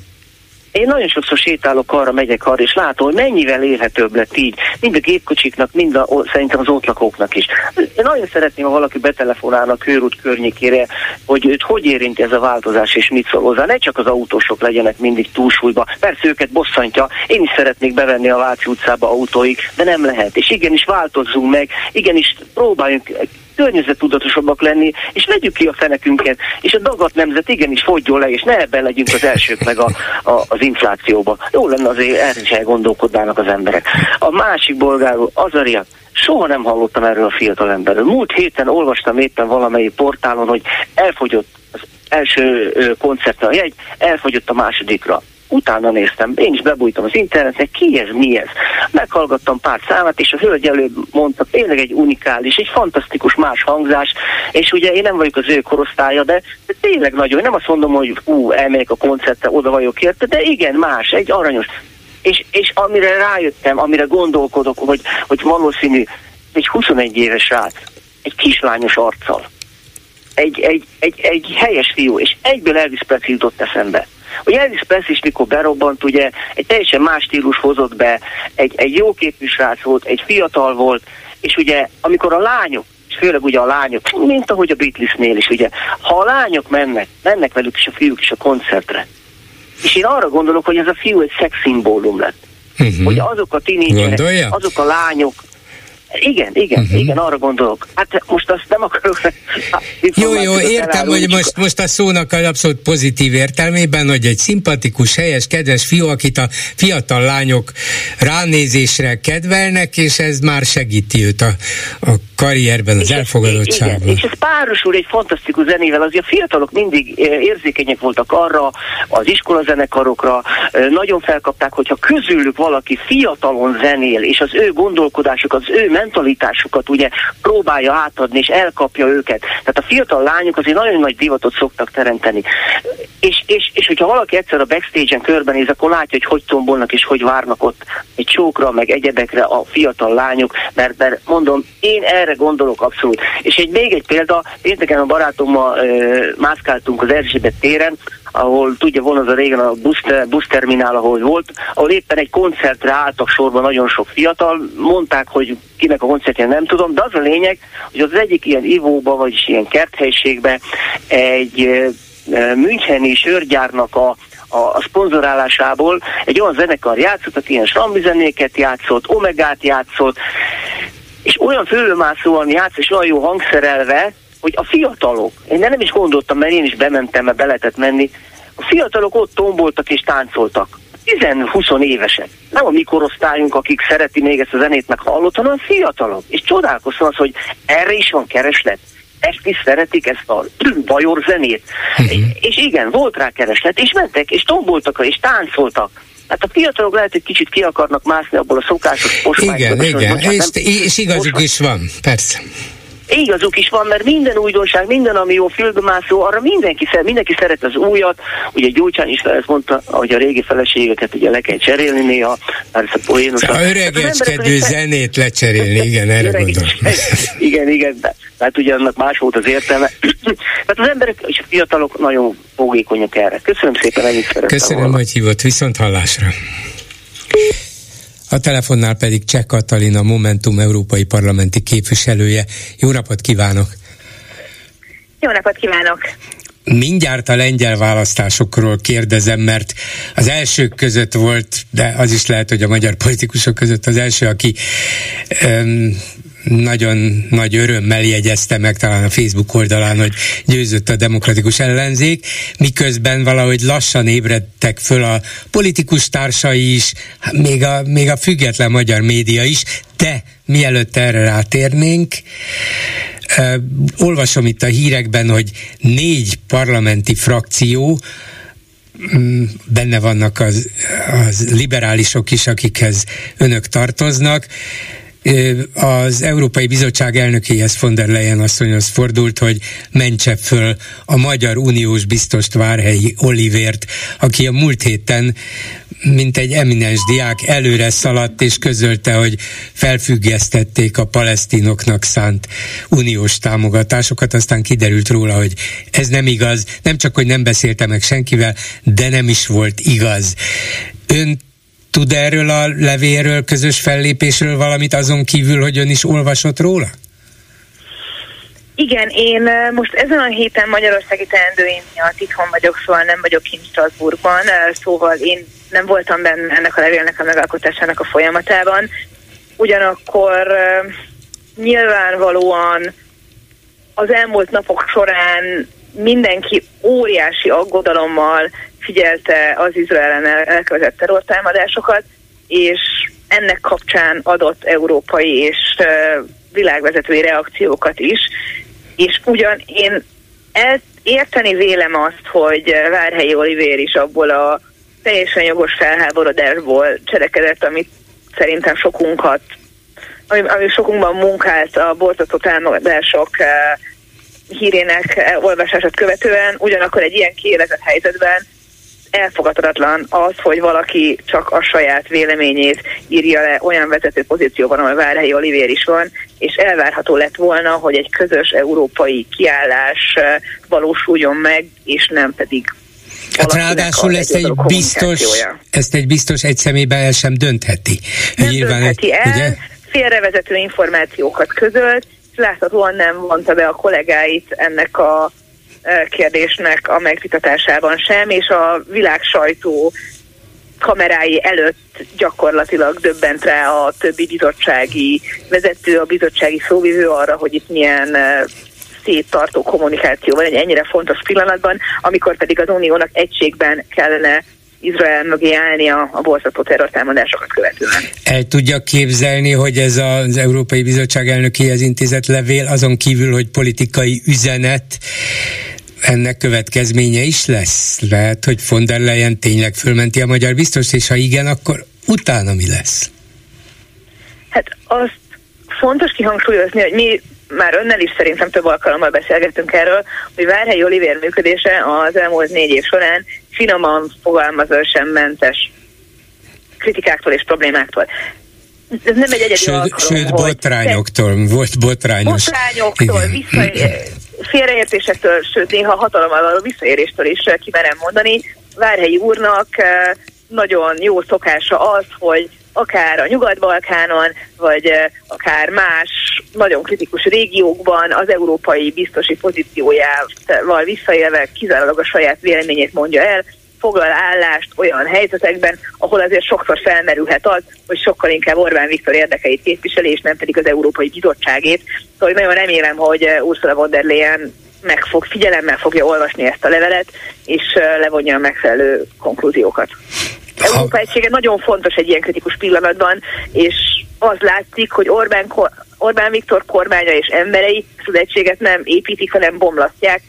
Én nagyon sokszor sétálok arra, megyek arra, és látom, hogy mennyivel élhetőbb lett így, mind a gépkocsiknak, mind a, szerintem az ott lakóknak is. Én nagyon szeretném, ha valaki betelefonálna a körút környékére, hogy őt hogy érinti ez a változás, és mit szól hozzá. Ne csak az autósok legyenek mindig túlsúlyba. Persze őket bosszantja, én is szeretnék bevenni a Váci utcába autóig, de nem lehet. És igenis változzunk meg, igenis próbáljunk környezettudatosabbak lenni, és vegyük ki a fenekünket, és a dagat nemzet igenis fogjon le, és ne ebben legyünk az elsők meg a, a, az inflációba. Jó lenne azért erre is elgondolkodnának az emberek. A másik bolgárul, Azaria, soha nem hallottam erről a fiatal emberről. Múlt héten olvastam éppen valamelyik portálon, hogy elfogyott az első koncertre a jegy, elfogyott a másodikra utána néztem, én is bebújtam az internetre, ki ez, mi ez. Meghallgattam pár számát, és a hölgy előbb mondta, tényleg egy unikális, egy fantasztikus más hangzás, és ugye én nem vagyok az ő korosztálya, de, de tényleg nagyon, nem azt mondom, hogy ú, elmegyek a koncertre, oda vagyok érte, de igen, más, egy aranyos. És, és amire rájöttem, amire gondolkodok, hogy, hogy valószínű, egy 21 éves srác, egy kislányos arccal, egy, egy, egy, egy helyes fiú, és egyből Elvis Presley jutott eszembe hogy Elvis Presley is mikor berobbant, ugye egy teljesen más stílus hozott be, egy, egy jó képű srác volt, egy fiatal volt, és ugye amikor a lányok, és főleg ugye a lányok, mint ahogy a Beatlesnél is, ugye, ha a lányok mennek, mennek velük is a fiúk is a koncertre, és én arra gondolok, hogy ez a fiú egy szexszimbólum lett. Uh-huh. Hogy azok a tinédzserek, azok a lányok, Igen, igen, uh-huh. igen, arra gondolok. Hát most azt nem akarok... Jó, jó, értem, hogy most, most a szónak az abszolút pozitív értelmében, hogy egy szimpatikus, helyes, kedves fiú, akit a fiatal lányok ránézésre kedvelnek, és ez már segíti őt a, a karrierben, az elfogadottságban. Igen, és ez párosul egy fantasztikus zenével, azért a fiatalok mindig eh, érzékenyek voltak arra, az iskolazenekarokra, eh, nagyon felkapták, hogyha közülük valaki fiatalon zenél, és az ő gondolkodásuk, az ő mentalitásukat ugye próbálja átadni, és elkapja őket. Tehát a fiatal lányok azért nagyon nagy divatot szoktak teremteni. És, és, és hogyha valaki egyszer a backstage-en körbenéz, akkor látja, hogy hogy tombolnak és hogy várnak ott egy csókra, meg egyebekre a fiatal lányok, mert, mert mondom, én erre gondolok abszolút. És egy még egy példa, pénteken a barátommal mászkáltunk az Erzsébet téren, ahol tudja, van az a régen a buszterminál, buszterminál, ahol volt, ahol éppen egy koncertre álltak sorban nagyon sok fiatal, mondták, hogy kinek a koncertje nem tudom, de az a lényeg, hogy az egyik ilyen ivóba, vagyis ilyen kerthelyiségbe egy Müncheni sörgyárnak a a, a szponzorálásából egy olyan zenekar játszott, aki ilyen zenéket játszott, omegát játszott, és olyan fölőmászóan játszott, és olyan jó hangszerelve, hogy a fiatalok, én nem is gondoltam, mert én is bementem, mert be lehetett menni, a fiatalok ott tomboltak és táncoltak. 10-20 évesek. Nem a mi korosztályunk, akik szereti még ezt a zenét meg hallott, hanem fiatalok. És csodálkoztam az, hogy erre is van kereslet. Ezt is szeretik, ezt a bajor zenét. Uh-huh. És igen, volt rá kereslet, és mentek, és tomboltak, és táncoltak. Hát a fiatalok lehet, hogy kicsit ki akarnak mászni abból a szokásos posmákból. Igen, igen, és, és igazuk is van, persze igazuk is van, mert minden újdonság, minden, ami jó filmmászó, arra mindenki, szeret, mindenki szeret az újat. Ugye Gyurcsány is ezt mondta, hogy a régi feleségeket ugye le kell cserélni néha, mert ez a poénos. A öregeskedő zenét lecserélni, igen, erre gondolom. Igen, igen, de, hát ugye annak más volt az értelme. Tehát az emberek és a fiatalok nagyon fogékonyak erre. Köszönöm szépen, ennyit szeretem Köszönöm, volna. hogy hívott, viszont hallásra. A telefonnál pedig Cseh Katalin, a Momentum Európai Parlamenti képviselője. Jó napot kívánok! Jó napot kívánok! Mindjárt a lengyel választásokról kérdezem, mert az elsők között volt, de az is lehet, hogy a magyar politikusok között az első, aki um, nagyon nagy örömmel jegyezte meg talán a Facebook oldalán, hogy győzött a demokratikus ellenzék, miközben valahogy lassan ébredtek föl a politikus társai is, még a, még a független magyar média is, de mielőtt erre rátérnénk, uh, olvasom itt a hírekben, hogy négy parlamenti frakció mm, benne vannak az, az liberálisok is, akikhez önök tartoznak, az Európai Bizottság elnökéhez von der Leyen asszonyhoz fordult, hogy mentse föl a Magyar Uniós biztost Várhelyi Olivért, aki a múlt héten mint egy eminens diák előre szaladt és közölte, hogy felfüggesztették a palesztinoknak szánt uniós támogatásokat, aztán kiderült róla, hogy ez nem igaz, nem csak, hogy nem beszélte meg senkivel, de nem is volt igaz. Ön tud erről a levélről, közös fellépésről valamit azon kívül, hogy ön is olvasott róla? Igen, én most ezen a héten Magyarországi teendőim miatt itthon vagyok, szóval nem vagyok kint Strasbourgban, szóval én nem voltam benne ennek a levélnek a megalkotásának a folyamatában. Ugyanakkor nyilvánvalóan az elmúlt napok során mindenki óriási aggodalommal figyelte az Izraelen elkövetett terrortámadásokat, és ennek kapcsán adott európai és világvezetői reakciókat is. És ugyan én érteni vélem azt, hogy Várhelyi Olivér is abból a teljesen jogos felháborodásból cselekedett, amit szerintem sokunkat, ami, ami sokunkban munkált a borzasztó támadások hírének olvasását követően, ugyanakkor egy ilyen kiélezett helyzetben elfogadhatatlan az, hogy valaki csak a saját véleményét írja le olyan vezető pozícióban, ahol Várhelyi Olivér is van, és elvárható lett volna, hogy egy közös európai kiállás valósuljon meg, és nem pedig Hát ráadásul ezt egy biztos, ezt egy biztos egy szemébe el sem döntheti. Nem Nyilván döntheti egy, el, ugye? félrevezető információkat közölt, láthatóan nem vonta be a kollégáit ennek a kérdésnek a megvitatásában sem, és a világ sajtó kamerái előtt gyakorlatilag döbbent rá a többi bizottsági vezető, a bizottsági szóvivő arra, hogy itt milyen széttartó kommunikáció van egy ennyire fontos pillanatban, amikor pedig az uniónak egységben kellene Izrael mögé állni a, a borzasztó terrortámadásokat követően. El tudja képzelni, hogy ez az Európai Bizottság elnökéhez intézett levél azon kívül, hogy politikai üzenet, ennek következménye is lesz? Lehet, hogy von der Leyen tényleg fölmenti a magyar biztos, és ha igen, akkor utána mi lesz? Hát azt fontos kihangsúlyozni, hogy mi már önnel is szerintem több alkalommal beszélgettünk erről, hogy Várhelyi Olivér működése az elmúlt négy év során finoman fogalmazva sem mentes kritikáktól és problémáktól. Ez nem egy egyedi sőt, alkalom, sőt botrányoktól, te, volt botrányos. Botrányoktól, vissza, félreértésektől, sőt néha hatalommal való visszaéréstől is kimerem mondani. Várhelyi úrnak eh, nagyon jó szokása az, hogy akár a Nyugat-Balkánon, vagy akár más nagyon kritikus régiókban az európai biztosi pozíciójával visszaélve kizárólag a saját véleményét mondja el, foglal állást olyan helyzetekben, ahol azért sokszor felmerülhet az, hogy sokkal inkább Orbán Viktor érdekeit képviseli, és nem pedig az Európai Bizottságét. Szóval nagyon remélem, hogy Ursula von der Leyen meg fog, figyelemmel fogja olvasni ezt a levelet, és levonja a megfelelő konklúziókat. Európa egysége nagyon fontos egy ilyen kritikus pillanatban, és az látszik, hogy Orbán, Orbán Viktor kormánya és emberei ezt az egységet nem építik, hanem bomlasztják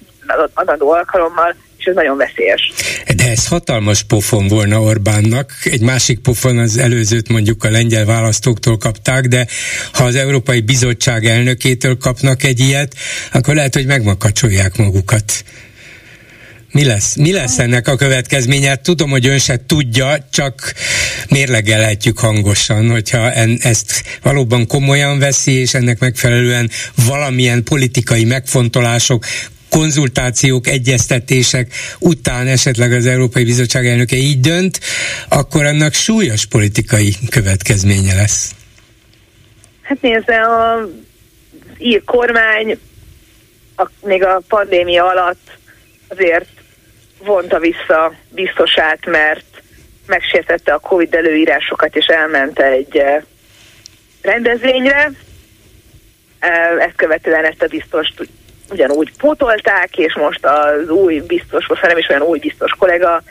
az adó alkalommal, és ez nagyon veszélyes. De ez hatalmas pofon volna Orbánnak. Egy másik pofon az előzőt mondjuk a lengyel választóktól kapták, de ha az Európai Bizottság elnökétől kapnak egy ilyet, akkor lehet, hogy megmakacsolják magukat. Mi lesz? Mi lesz ennek a következménye? Tudom, hogy ön se tudja, csak mérlegelhetjük hangosan, hogyha en, ezt valóban komolyan veszi, és ennek megfelelően valamilyen politikai megfontolások, konzultációk, egyeztetések után esetleg az Európai Bizottság elnöke így dönt, akkor annak súlyos politikai következménye lesz. Hát nézze, a ír kormány a, még a pandémia alatt azért vonta vissza biztosát, mert megsértette a Covid előírásokat, és elment egy eh, rendezvényre. Eh, ezt követően ezt a biztost ugyanúgy pótolták, és most az új biztos, most nem is olyan új biztos kollega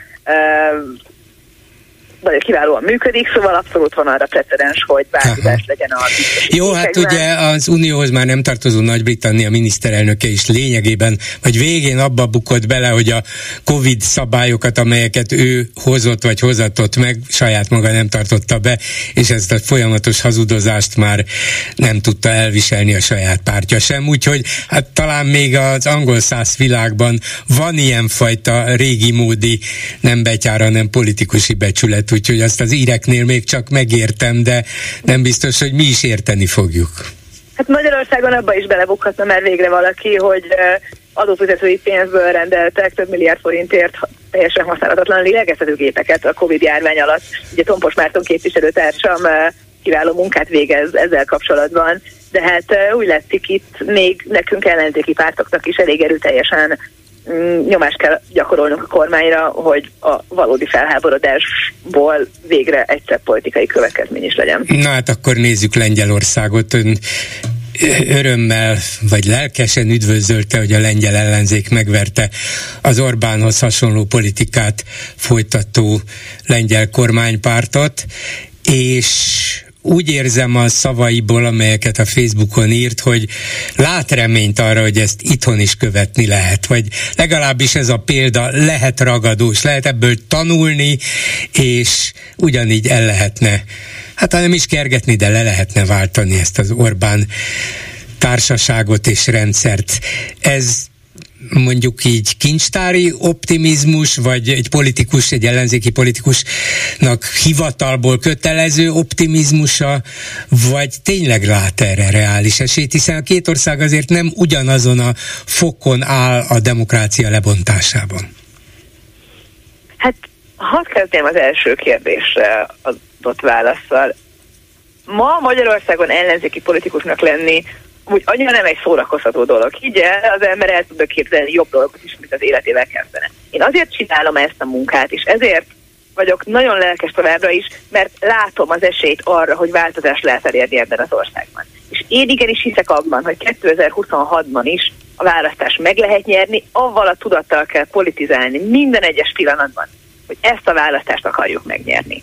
nagyon kiválóan működik, szóval abszolút van arra precedens, hogy változás legyen a Jó, hát ugye az Unióhoz már nem tartozó Nagy-Britannia miniszterelnöke is lényegében, vagy végén abba bukott bele, hogy a Covid szabályokat, amelyeket ő hozott vagy hozatott meg, saját maga nem tartotta be, és ezt a folyamatos hazudozást már nem tudta elviselni a saját pártja sem, úgyhogy hát talán még az angol száz világban van ilyen fajta régi módi, nem betyára, nem politikusi becsület, úgyhogy azt az íreknél még csak megértem, de nem biztos, hogy mi is érteni fogjuk. Hát Magyarországon abba is belebukhatna már végre valaki, hogy adófizetői pénzből rendeltek több milliárd forintért teljesen használhatatlan lélegeztetőgépeket a Covid járvány alatt. Ugye Tompos Márton képviselőtársam kiváló munkát végez ezzel kapcsolatban, de hát úgy látszik itt még nekünk ellenzéki pártoknak is elég erőteljesen nyomást kell gyakorolnunk a kormányra, hogy a valódi felháborodásból végre egyszer politikai következmény is legyen. Na hát akkor nézzük Lengyelországot. Ön örömmel vagy lelkesen üdvözölte, hogy a lengyel ellenzék megverte az Orbánhoz hasonló politikát folytató lengyel kormánypártot, és úgy érzem a szavaiból, amelyeket a Facebookon írt, hogy lát reményt arra, hogy ezt itthon is követni lehet, vagy legalábbis ez a példa lehet ragadós, lehet ebből tanulni, és ugyanígy el lehetne, hát nem is kergetni, de le lehetne váltani ezt az Orbán társaságot és rendszert. Ez mondjuk így kincstári optimizmus, vagy egy politikus, egy ellenzéki politikusnak hivatalból kötelező optimizmusa, vagy tényleg lát erre reális esélyt, hiszen a két ország azért nem ugyanazon a fokon áll a demokrácia lebontásában. Hát hadd kezdjem az első kérdésre adott válaszsal. Ma Magyarországon ellenzéki politikusnak lenni úgy annyira nem egy szórakoztató dolog. Így el, az ember el tudja képzelni jobb dolgot is, mint az életével kezdene. Én azért csinálom ezt a munkát, és ezért vagyok nagyon lelkes továbbra is, mert látom az esélyt arra, hogy változást lehet elérni ebben az országban. És én igenis hiszek abban, hogy 2026-ban is a választást meg lehet nyerni, avval a tudattal kell politizálni minden egyes pillanatban, hogy ezt a választást akarjuk megnyerni.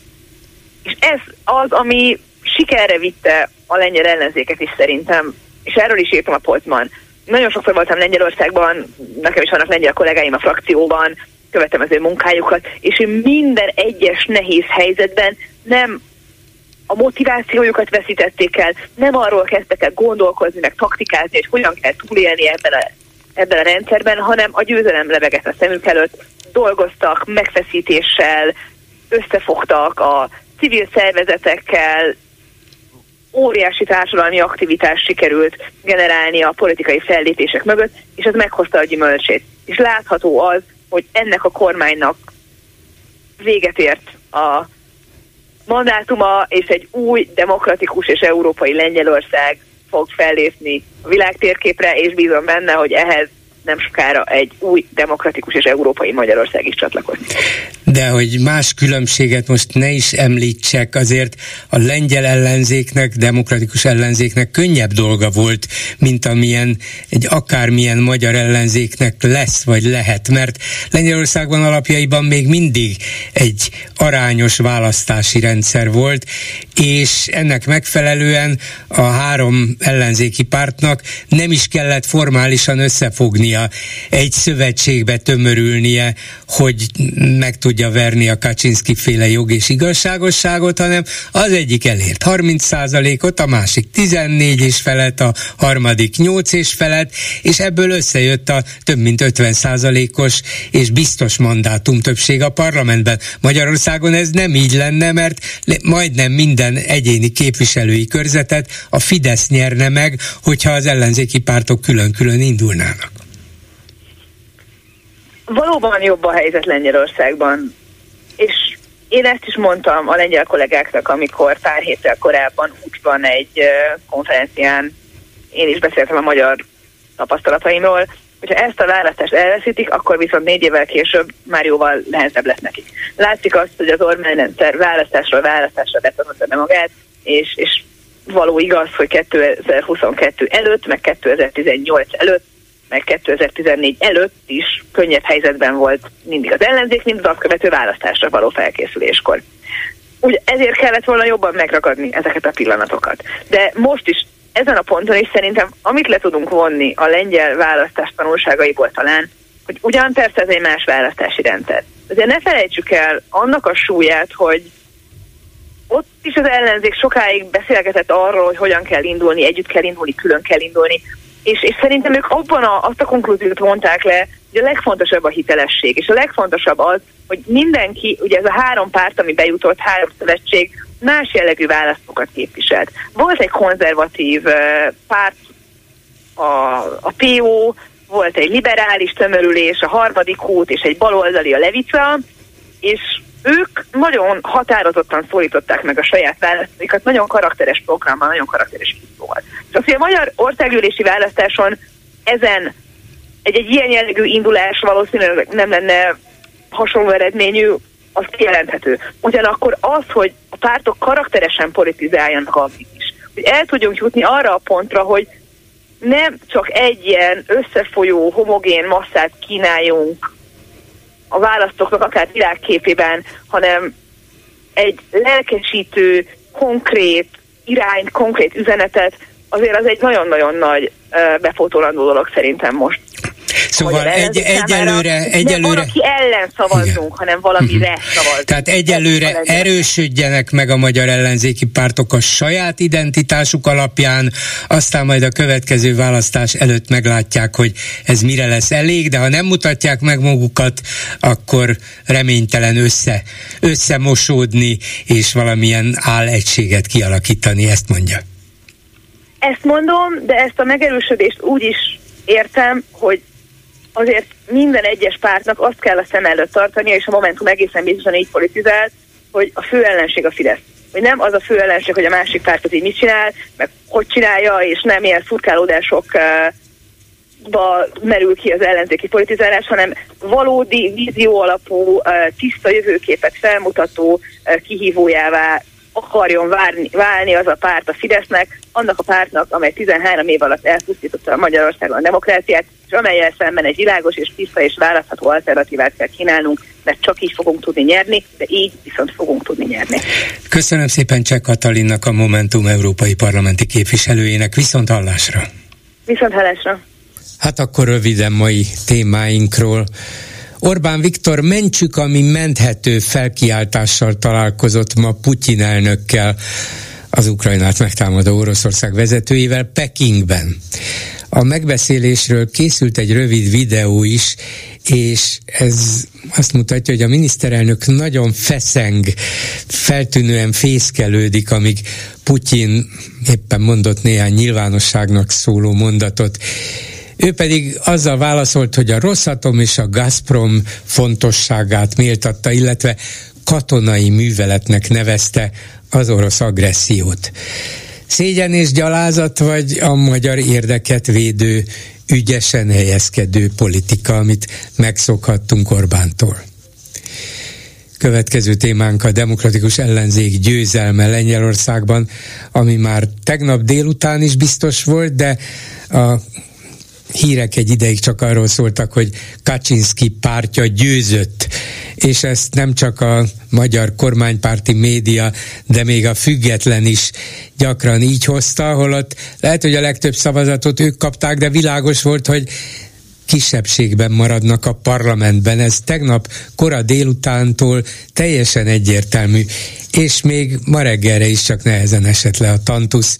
És ez az, ami sikerre vitte a lengyel ellenzéket is szerintem, és erről is írtam a polcban. Nagyon sokszor voltam Lengyelországban, nekem is vannak lengyel kollégáim a frakcióban, követem az ő munkájukat, és ő minden egyes nehéz helyzetben nem a motivációjukat veszítették el, nem arról kezdtek el gondolkozni, meg taktikázni, hogy hogyan kell túlélni ebben a, ebben a rendszerben, hanem a győzelem leveget a szemük előtt, dolgoztak megfeszítéssel, összefogtak a civil szervezetekkel, óriási társadalmi aktivitás sikerült generálni a politikai fellépések mögött, és ez meghozta a gyümölcsét. És látható az, hogy ennek a kormánynak véget ért a mandátuma, és egy új, demokratikus és európai Lengyelország fog fellépni a világtérképre, és bízom benne, hogy ehhez nem sokára egy új demokratikus és európai Magyarország is csatlakozik. De hogy más különbséget most ne is említsek, azért a lengyel ellenzéknek, demokratikus ellenzéknek könnyebb dolga volt, mint amilyen egy akármilyen magyar ellenzéknek lesz vagy lehet, mert Lengyelországban alapjaiban még mindig egy arányos választási rendszer volt, és ennek megfelelően a három ellenzéki pártnak nem is kellett formálisan összefognia, egy szövetségbe tömörülnie, hogy meg tudja verni a Kaczynski féle jog és igazságosságot, hanem az egyik elért 30%-ot, a másik 14 és felett, a harmadik 8 és felett, és ebből összejött a több mint 50%-os és biztos mandátum többség a parlamentben. Magyarországon ez nem így lenne, mert majdnem minden egyéni képviselői körzetet a Fidesz nyerne meg, hogyha az ellenzéki pártok külön-külön indulnának. Valóban jobb a helyzet Lengyelországban és én ezt is mondtam a lengyel kollégáknak, amikor pár héttel korábban úgy van egy konferencián, én is beszéltem a magyar tapasztalataimról, hogyha ezt a választást elveszítik, akkor viszont négy évvel később már jóval nehezebb lesz nekik. Látszik azt, hogy az Orbán rendszer választásról választásra betonotta be magát, és, és való igaz, hogy 2022 előtt, meg 2018 előtt meg 2014 előtt is könnyebb helyzetben volt mindig az ellenzék, mint az azt követő választásra való felkészüléskor. Úgy ezért kellett volna jobban megragadni ezeket a pillanatokat. De most is ezen a ponton is szerintem, amit le tudunk vonni a lengyel választás tanulságaiból talán, hogy ugyan persze ez egy más választási rendszer. De ne felejtsük el annak a súlyát, hogy ott is az ellenzék sokáig beszélgetett arról, hogy hogyan kell indulni, együtt kell indulni, külön kell indulni és, és szerintem ők abban a, azt a konklúziót vonták le, hogy a legfontosabb a hitelesség, és a legfontosabb az, hogy mindenki, ugye ez a három párt, ami bejutott, három szövetség, más jellegű választókat képviselt. Volt egy konzervatív uh, párt, a, a PO, volt egy liberális tömörülés, a harmadik út és egy baloldali a Levica, és ők nagyon határozottan szólították meg a saját választóikat, nagyon karakteres programmal, nagyon karakteres. És azt, hogy a magyar országgyűlési választáson ezen egy, egy ilyen jellegű indulás valószínűleg nem lenne hasonló eredményű, az kijelenthető. Ugyanakkor az, hogy a pártok karakteresen politizáljanak addig is, hogy el tudjunk jutni arra a pontra, hogy nem csak egy ilyen összefolyó, homogén masszát kínáljunk a választóknak akár világképében, hanem egy lelkesítő, konkrét irányt, konkrét üzenetet, azért az egy nagyon-nagyon nagy befotólandó dolog szerintem most. Szóval egy, egyelőre, egyelőre... Nem valaki ellen szavazzunk, Igen. hanem valamire uh-huh. szavazzunk. Tehát egyelőre erősödjenek meg a magyar ellenzéki pártok a saját identitásuk alapján, aztán majd a következő választás előtt meglátják, hogy ez mire lesz elég, de ha nem mutatják meg magukat, akkor reménytelen össze, összemosódni, és valamilyen állegységet kialakítani, ezt mondja. Ezt mondom, de ezt a megerősödést úgy is értem, hogy azért minden egyes pártnak azt kell a szem előtt tartania, és a Momentum egészen biztosan így politizált, hogy a fő ellenség a Fidesz. Hogy nem az a fő ellenség, hogy a másik párt az így mit csinál, meg hogy csinálja, és nem ilyen szurkálódások ba merül ki az ellenzéki politizálás, hanem valódi, vízió alapú, tiszta jövőképet felmutató kihívójává akarjon várni, válni az a párt a Fidesznek, annak a pártnak, amely 13 év alatt elpusztította Magyarországon a demokráciát, amelyel szemben egy világos és tiszta és választható alternatívát kell kínálnunk, mert csak így fogunk tudni nyerni, de így viszont fogunk tudni nyerni. Köszönöm szépen Cseh Katalinnak, a Momentum Európai Parlamenti képviselőjének. Viszont hallásra! Viszont hallásra! Hát akkor röviden mai témáinkról. Orbán Viktor mentsük, ami menthető felkiáltással találkozott ma Putyin elnökkel, az Ukrajnát megtámadó Oroszország vezetőivel Pekingben. A megbeszélésről készült egy rövid videó is, és ez azt mutatja, hogy a miniszterelnök nagyon feszeng, feltűnően fészkelődik, amíg Putyin éppen mondott néhány nyilvánosságnak szóló mondatot, ő pedig azzal válaszolt, hogy a Rosszatom és a Gazprom fontosságát méltatta, illetve katonai műveletnek nevezte az orosz agressziót. Szégyen és gyalázat, vagy a magyar érdeket védő, ügyesen helyezkedő politika, amit megszokhattunk Orbántól. Következő témánk a demokratikus ellenzék győzelme Lengyelországban, ami már tegnap délután is biztos volt, de a hírek egy ideig csak arról szóltak, hogy Kaczynski pártja győzött, és ezt nem csak a magyar kormánypárti média, de még a független is gyakran így hozta, holott lehet, hogy a legtöbb szavazatot ők kapták, de világos volt, hogy kisebbségben maradnak a parlamentben. Ez tegnap kora délutántól teljesen egyértelmű, és még ma reggelre is csak nehezen esett le a tantusz,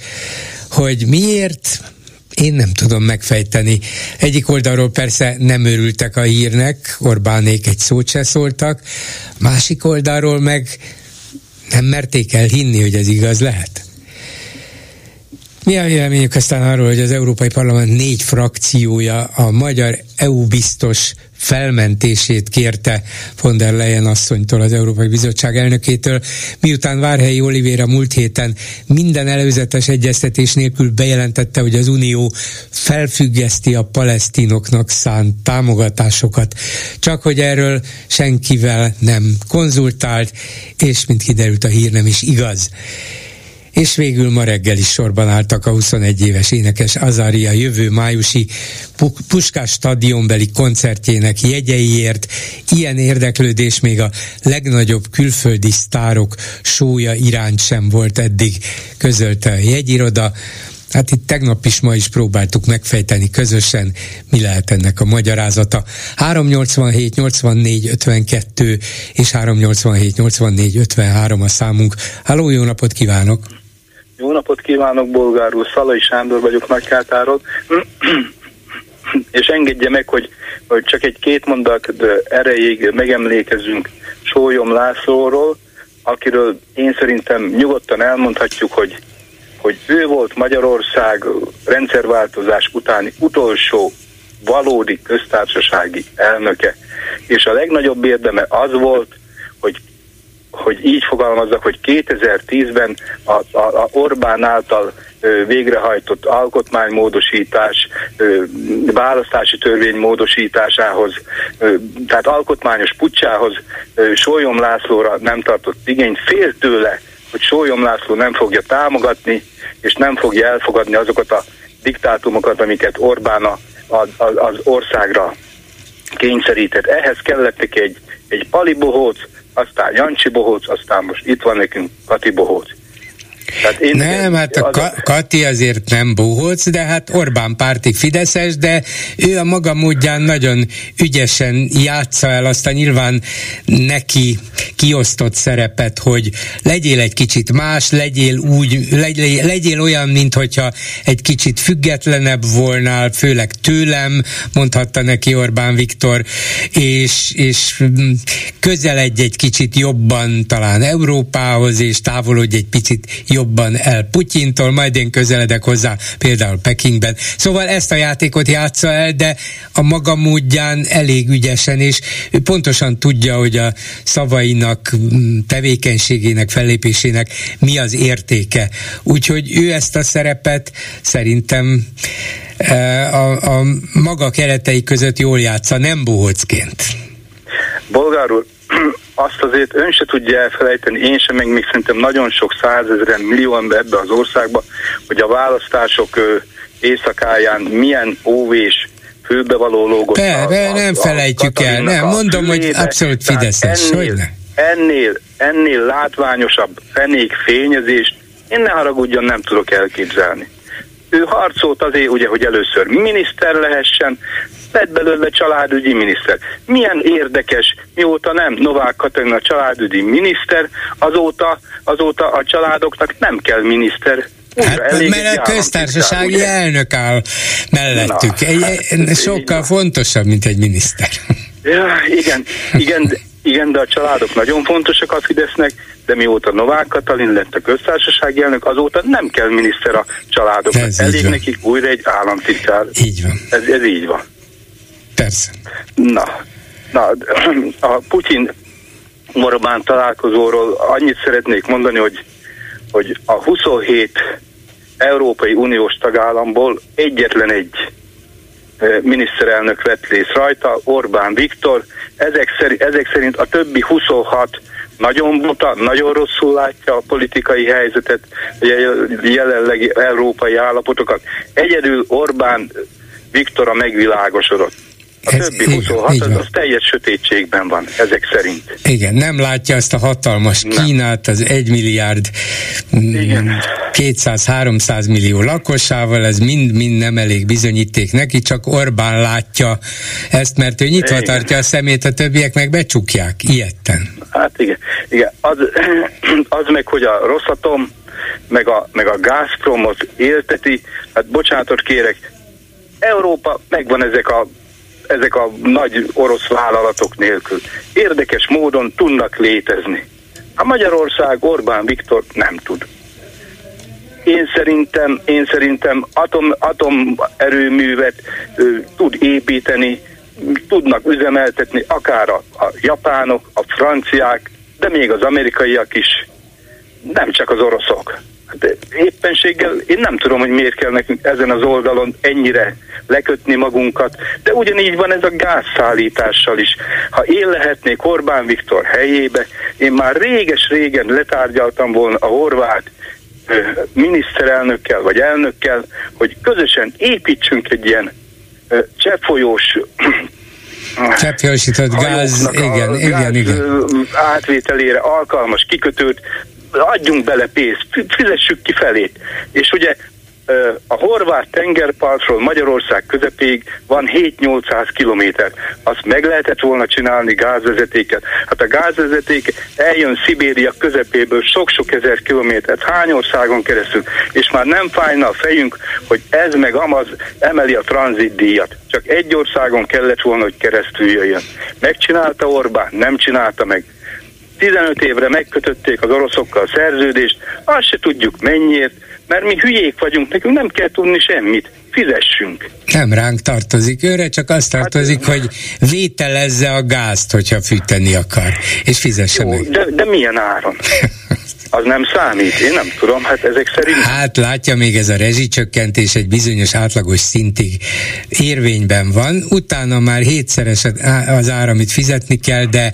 hogy miért én nem tudom megfejteni. Egyik oldalról persze nem örültek a hírnek, Orbánék egy szót se szóltak, másik oldalról meg nem merték el hinni, hogy ez igaz lehet. Mi a véleményük aztán arról, hogy az Európai Parlament négy frakciója a magyar EU biztos felmentését kérte von der Leyen asszonytól, az Európai Bizottság elnökétől, miután Várhelyi Olivéra múlt héten minden előzetes egyeztetés nélkül bejelentette, hogy az Unió felfüggeszti a palesztinoknak szánt támogatásokat, csak hogy erről senkivel nem konzultált, és mint kiderült a hír nem is igaz és végül ma reggel is sorban álltak a 21 éves énekes Azaria jövő májusi Puskás stadionbeli koncertjének jegyeiért. Ilyen érdeklődés még a legnagyobb külföldi sztárok sója iránt sem volt eddig, közölte a jegyiroda. Hát itt tegnap is, ma is próbáltuk megfejteni közösen, mi lehet ennek a magyarázata. 387 84 52 és 387 84 53 a számunk. Háló, jó napot kívánok! Jó napot kívánok, bolgár úr, Szalai Sándor vagyok Nagykátáról, és engedje meg, hogy, hogy csak egy két mondat erejéig megemlékezünk Sólyom Lászlóról, akiről én szerintem nyugodtan elmondhatjuk, hogy, hogy ő volt Magyarország rendszerváltozás utáni utolsó valódi köztársasági elnöke. És a legnagyobb érdeme az volt, hogy hogy így fogalmazzak, hogy 2010-ben a, a, a Orbán által végrehajtott alkotmánymódosítás, választási törvény módosításához, tehát alkotmányos pucsához Sólyom Lászlóra nem tartott igényt, fél tőle, hogy Sólyom László nem fogja támogatni, és nem fogja elfogadni azokat a diktátumokat, amiket Orbán a, a, az országra kényszerített. Ehhez kellett egy, egy palibohóc, aztán Jancsi Bohóc, aztán most itt van nekünk Kati Bohóc. Tehát én nem, hát a Ka- Kati azért nem bohóc, de hát Orbán párti Fideszes, de ő a maga módján nagyon ügyesen játsza el azt a nyilván neki kiosztott szerepet, hogy legyél egy kicsit más, legyél úgy, legyél, legyél olyan, mint hogyha egy kicsit függetlenebb volnál, főleg tőlem, mondhatta neki Orbán Viktor, és, és közeledj egy kicsit jobban talán Európához, és távolodj egy picit jobban el Putyintól, majd én közeledek hozzá például Pekingben. Szóval ezt a játékot játsza el, de a maga módján elég ügyesen, és ő pontosan tudja, hogy a szavainak, tevékenységének, fellépésének mi az értéke. Úgyhogy ő ezt a szerepet szerintem a, a maga keretei között jól játsza, nem bohócként. Bolgár úr, azt azért ön se tudja elfelejteni, én sem, meg még szerintem nagyon sok százezeren, millió ember ebbe az országba, hogy a választások éjszakáján milyen óvés főbevaló lógott. Be, be, nem a, felejtjük a el, nem, mondom, hogy abszolút fideszes, ennél, hogy ne? Ennél, ennél látványosabb fenék fényezést én ne haragudjon, nem tudok elképzelni. Ő harcolt azért, ugye, hogy először miniszter lehessen, lett belőle családügyi miniszter. Milyen érdekes, mióta nem Novák Katalin a családügyi miniszter, azóta, azóta a családoknak nem kell miniszter, Hát, elég mert a köztársasági ugye? elnök áll mellettük. Na, egy, hát, sokkal fontosabb, mint egy miniszter. Ja, igen, igen, igen, de a családok nagyon fontosak a Fidesznek, de mióta Novák Katalin lett a köztársasági elnök, azóta nem kell miniszter a családoknak. Elég nekik újra egy államtitkár. Így van. Ez, ez így van. Persze. Na, na a Putyin Orbán találkozóról annyit szeretnék mondani, hogy, hogy a 27 Európai Uniós tagállamból egyetlen egy miniszterelnök vett részt rajta, Orbán Viktor, ezek szerint, ezek szerint a többi 26 nagyon buta, nagyon rosszul látja a politikai helyzetet, a jelenlegi európai állapotokat. Egyedül Orbán Viktor a megvilágosodott. A Ez többi 26 az, az teljes sötétségben van, ezek szerint. Igen, nem látja azt a hatalmas nem. Kínát, az 1 milliárd 200-300 millió lakosával, ez mind-mind nem elég bizonyíték neki, csak Orbán látja ezt, mert ő nyitva igen. tartja a szemét, a többiek meg becsukják, ilyetten. Hát igen, igen. Az, az meg, hogy a Rosszatom meg a, meg a Gazpromot élteti, hát bocsánatot kérek, Európa megvan ezek a ezek a nagy orosz vállalatok nélkül. Érdekes módon tudnak létezni. A Magyarország Orbán Viktor nem tud. Én szerintem, én szerintem atom, atomerőművet ö, tud építeni, tudnak üzemeltetni akár a, a japánok, a franciák, de még az amerikaiak is, nem csak az oroszok. Hát éppenséggel én nem tudom, hogy miért kell nekünk ezen az oldalon ennyire lekötni magunkat, de ugyanígy van ez a gázszállítással is. Ha én lehetnék Orbán Viktor helyébe, én már réges-régen letárgyaltam volna a horvát miniszterelnökkel vagy elnökkel, hogy közösen építsünk egy ilyen cseppfolyós Cseppfolyósított gáz, igen, gáz igen, igen. átvételére alkalmas kikötőt adjunk bele pénzt, fizessük ki felét. És ugye a horvát tengerpartról Magyarország közepéig van 7-800 kilométer. Azt meg lehetett volna csinálni gázvezetéket. Hát a gázvezeték eljön Szibéria közepéből sok-sok ezer kilométert, hány országon keresztül, és már nem fájna a fejünk, hogy ez meg amaz emeli a tranzitdíjat. Csak egy országon kellett volna, hogy keresztül jöjjön. Megcsinálta Orbán? Nem csinálta meg. 15 évre megkötötték az oroszokkal a szerződést, azt se tudjuk mennyiért, mert mi hülyék vagyunk, nekünk nem kell tudni semmit, fizessünk. Nem ránk tartozik, őre csak azt hát- tartozik, hát, hogy vételezze a gázt, hogyha fűteni akar, és fizesse jó, meg. De, de milyen áron? az nem számít, én nem tudom, hát ezek szerint... Hát látja, még ez a rezsicsökkentés egy bizonyos átlagos szintig érvényben van, utána már hétszeres az ára, amit fizetni kell, de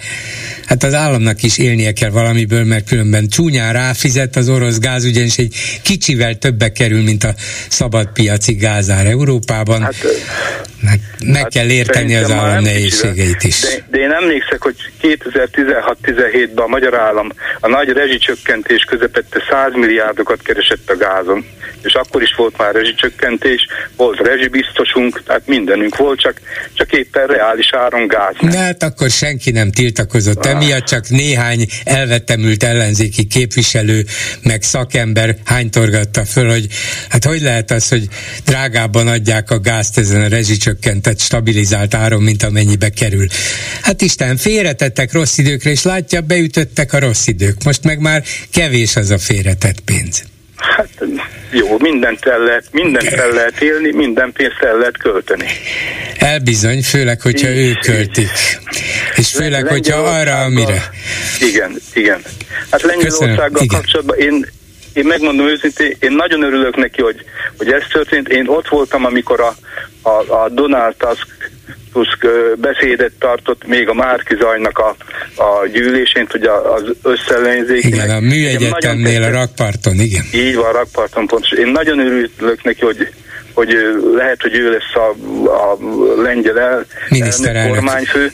hát az államnak is élnie kell valamiből, mert különben csúnyán ráfizet az orosz gáz, ugyanis egy kicsivel többe kerül, mint a szabadpiaci gázár Európában. Hát, meg hát kell érteni az állam nehézségeit is. De, de én emlékszek, hogy 2016-17-ben a magyar állam a nagy rezsicsökkentés közepette 100 milliárdokat keresett a gázon, és akkor is volt már rezsicsökkentés, volt rezsibiztosunk, tehát mindenünk volt, csak, csak éppen reális áron gáz. De hát akkor senki nem tiltakozott ah. emiatt, csak néhány elvetemült ellenzéki képviselő, meg szakember hánytorgatta föl, hogy hát hogy lehet az, hogy drágábban adják a gázt ezen a rezsicsökkentett, stabilizált áron, mint amennyibe kerül. Hát Isten, félretettek rossz időkre, és látja, beütöttek a rossz idők. Most meg már kevés az a félretett pénz. Hát jó, mindent el lehet, mindent el lehet élni, minden pénzt el lehet költeni. Elbizony, főleg, hogyha ő költik. És főleg, hogyha arra, amire. Igen, igen. Hát Lengyelországgal kapcsolatban én én megmondom őszintén, én nagyon örülök neki, hogy, hogy ez történt. Én ott voltam, amikor a, a, a Donald Tusk, Tusk beszédet tartott még a Márki Zajnak a, a gyűlésén, hogy az összellenzéknek. Igen, a műegyetemnél a rakparton, igen. Így van, a rakparton pontos. Én nagyon örülök neki, hogy hogy lehet, hogy ő lesz a, a lengyel el, kormányfő.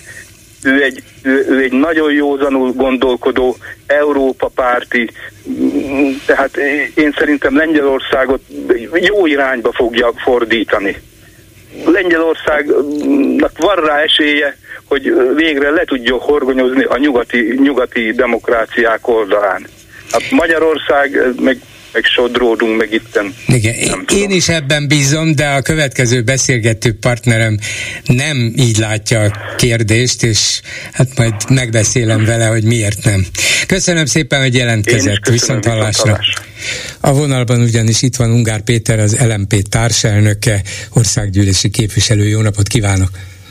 Ő egy, ő, ő egy nagyon józanul gondolkodó, Európa párti, tehát én szerintem Lengyelországot jó irányba fogja fordítani. Lengyelországnak van rá esélye, hogy végre le tudja horgonyozni a nyugati, nyugati demokráciák oldalán. Hát Magyarország meg meg sodródunk, meg itten. Igen, én is ebben bízom, de a következő beszélgető partnerem nem így látja a kérdést, és hát majd megbeszélem vele, hogy miért nem. Köszönöm szépen, hogy jelentkezett. Viszont hallásra. A vonalban ugyanis itt van Ungár Péter, az LMP társelnöke, országgyűlési képviselő. Jó napot kívánok!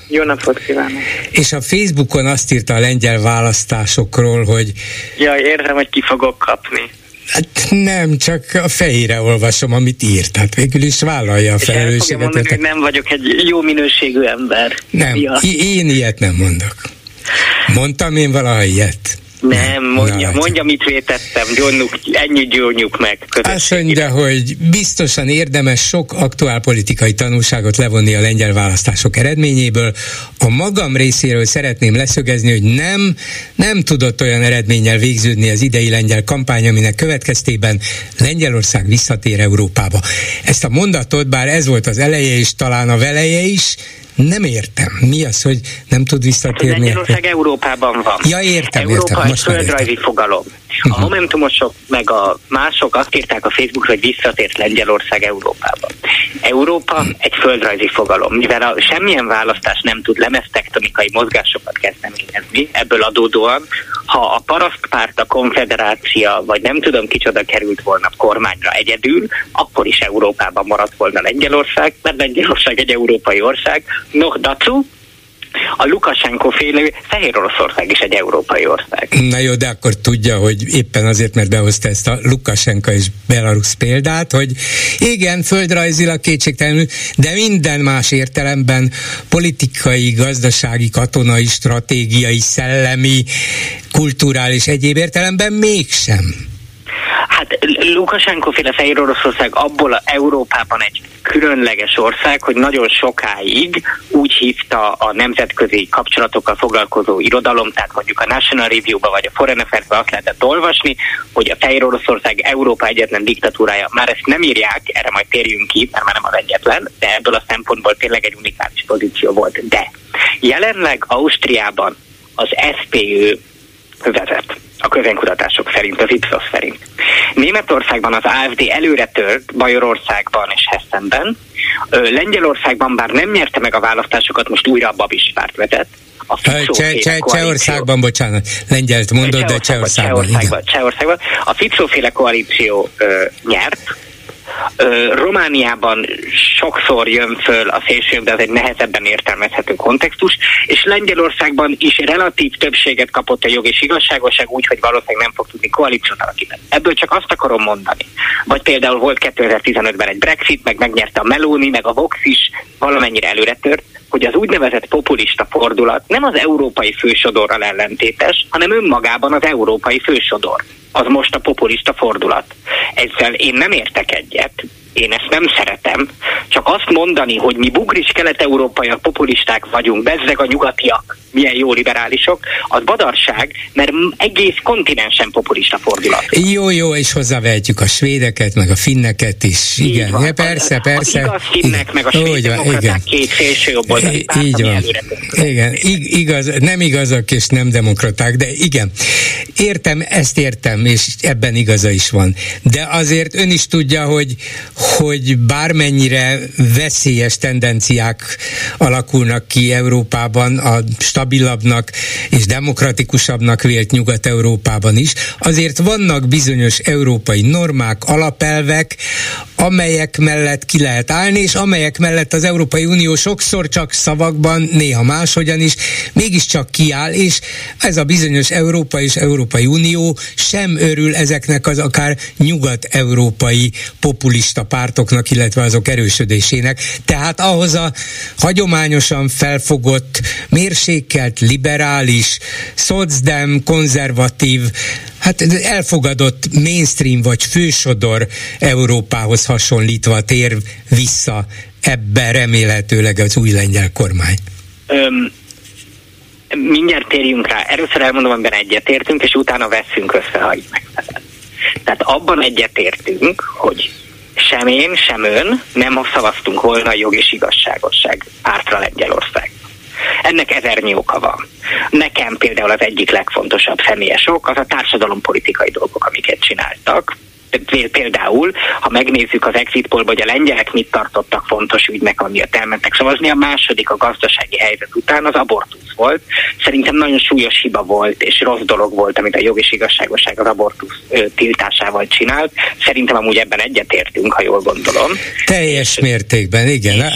Jó napot kívánok! És a Facebookon azt írta a lengyel választásokról, hogy... Ja, értem, hogy ki fogok kapni. Hát nem, csak a fejére olvasom, amit írt. Hát végül is vállalja a felelősséget. Mondani, hogy nem vagyok egy jó minőségű ember. Nem, ja. én ilyet nem mondok. Mondtam én valaha ilyet? Nem, mondja, Na, mondja, mit vétettem, gyónjuk, ennyi gyónjuk meg. Azt mondja, hogy biztosan érdemes sok aktuál politikai tanulságot levonni a lengyel választások eredményéből. A magam részéről szeretném leszögezni, hogy nem, nem tudott olyan eredménnyel végződni az idei lengyel kampány, aminek következtében Lengyelország visszatér Európába. Ezt a mondatot, bár ez volt az eleje és talán a veleje is, nem értem. Mi az, hogy nem tud visszatérni? Hát, Lengyelország Európában van. Ja, értem, Európa értem. Most földrajzi értem. fogalom. A uh-huh. Momentumosok meg a mások azt írták a Facebookra, hogy visszatért Lengyelország Európába. Európa uh-huh. egy földrajzi fogalom, mivel a, semmilyen választás nem tud lemeztektonikai mozgásokat kezdeményezni, ebből adódóan, ha a parasztpárt, a konfederácia, vagy nem tudom kicsoda került volna kormányra egyedül, akkor is Európában maradt volna Lengyelország, mert Lengyelország egy európai ország. No, dacu, a Lukasenko félő Fehér Oroszország is egy európai ország. Na jó, de akkor tudja, hogy éppen azért, mert behozta ezt a Lukasenka és Belarus példát, hogy igen, földrajzilag kétségtelenül, de minden más értelemben politikai, gazdasági, katonai, stratégiai, szellemi, kulturális egyéb értelemben mégsem. Hát Lukasenko féle Fehér Oroszország abból a Európában egy különleges ország, hogy nagyon sokáig úgy hívta a nemzetközi kapcsolatokkal foglalkozó irodalom, tehát mondjuk a National Review-ba vagy a Foreign Affairs-ba azt lehetett olvasni, hogy a Fehér Oroszország Európa egyetlen diktatúrája. Már ezt nem írják, erre majd térjünk ki, mert már nem az egyetlen, de ebből a szempontból tényleg egy unikális pozíció volt. De jelenleg Ausztriában az SPÖ vezet a közönkutatások szerint, az Ipsos szerint. Németországban az AFD előre tört, Bajorországban és Hessenben. Lengyelországban bár nem nyerte meg a választásokat, most újra a Babis párt vezet. A Cseh, Cseh, Csehországban, bocsánat, lengyelt mondod, de Csehországban. Csehországban, Csehországban. A Ficóféle koalíció ö, nyert, Romániában sokszor jön föl a szélső, de ez egy nehezebben értelmezhető kontextus, és Lengyelországban is relatív többséget kapott a jog és úgy, hogy valószínűleg nem fog tudni koalíciót alakítani. Ebből csak azt akarom mondani. Vagy például volt 2015-ben egy Brexit, meg megnyerte a Meloni, meg a Vox is valamennyire előre tört, hogy az úgynevezett populista fordulat nem az európai fősodorral ellentétes, hanem önmagában az európai fősodor az most a populista fordulat. Ezzel én nem értek egyet, én ezt nem szeretem, csak azt mondani, hogy mi bugris kelet-európaiak populisták vagyunk, bezzeg a nyugatiak, milyen jó liberálisok, az badarság, mert egész kontinensen populista fordulat. Jó, jó, és hozzávehetjük a svédeket, meg a finneket is. Így igen, van. Ja, persze, persze. Az igaz finnek, igen. meg a igen. két szélső jobboldali párt, Így van. Igen, igaz, nem igazak és nem demokraták, de igen. Értem, ezt értem, és ebben igaza is van. De azért ön is tudja, hogy, hogy bármennyire veszélyes tendenciák alakulnak ki Európában a stabilabbnak és demokratikusabbnak vélt Nyugat-Európában is, azért vannak bizonyos európai normák, alapelvek, amelyek mellett ki lehet állni, és amelyek mellett az Európai Unió sokszor csak szavakban, néha máshogyan is, mégiscsak kiáll, és ez a bizonyos Európa és Európai Unió sem örül ezeknek az akár nyugat-európai populista pártoknak, illetve azok erősödésének. Tehát ahhoz a hagyományosan felfogott, mérsékelt, liberális, szocdem, konzervatív, hát elfogadott mainstream vagy fősodor Európához hasonlítva tér vissza ebbe remélhetőleg az új lengyel kormány. Öm, mindjárt térjünk rá. Először elmondom, amiben egyetértünk, és utána veszünk össze, ha így megfelel. Tehát abban egyetértünk, hogy sem én, sem ön nem szavaztunk volna a jog és igazságosság pártra Lengyelország. Ennek ezernyi oka van. Nekem például az egyik legfontosabb személyes ok az a társadalompolitikai dolgok, amiket csináltak. Például, ha megnézzük az exit pollba, hogy a lengyelek mit tartottak fontos ügynek, amiatt elmentek szavazni, a második a gazdasági helyzet után az abortusz volt. Szerintem nagyon súlyos hiba volt, és rossz dolog volt, amit a jog és igazságosság az abortusz tiltásával csinált. Szerintem amúgy ebben egyetértünk, ha jól gondolom. Teljes mértékben, igen.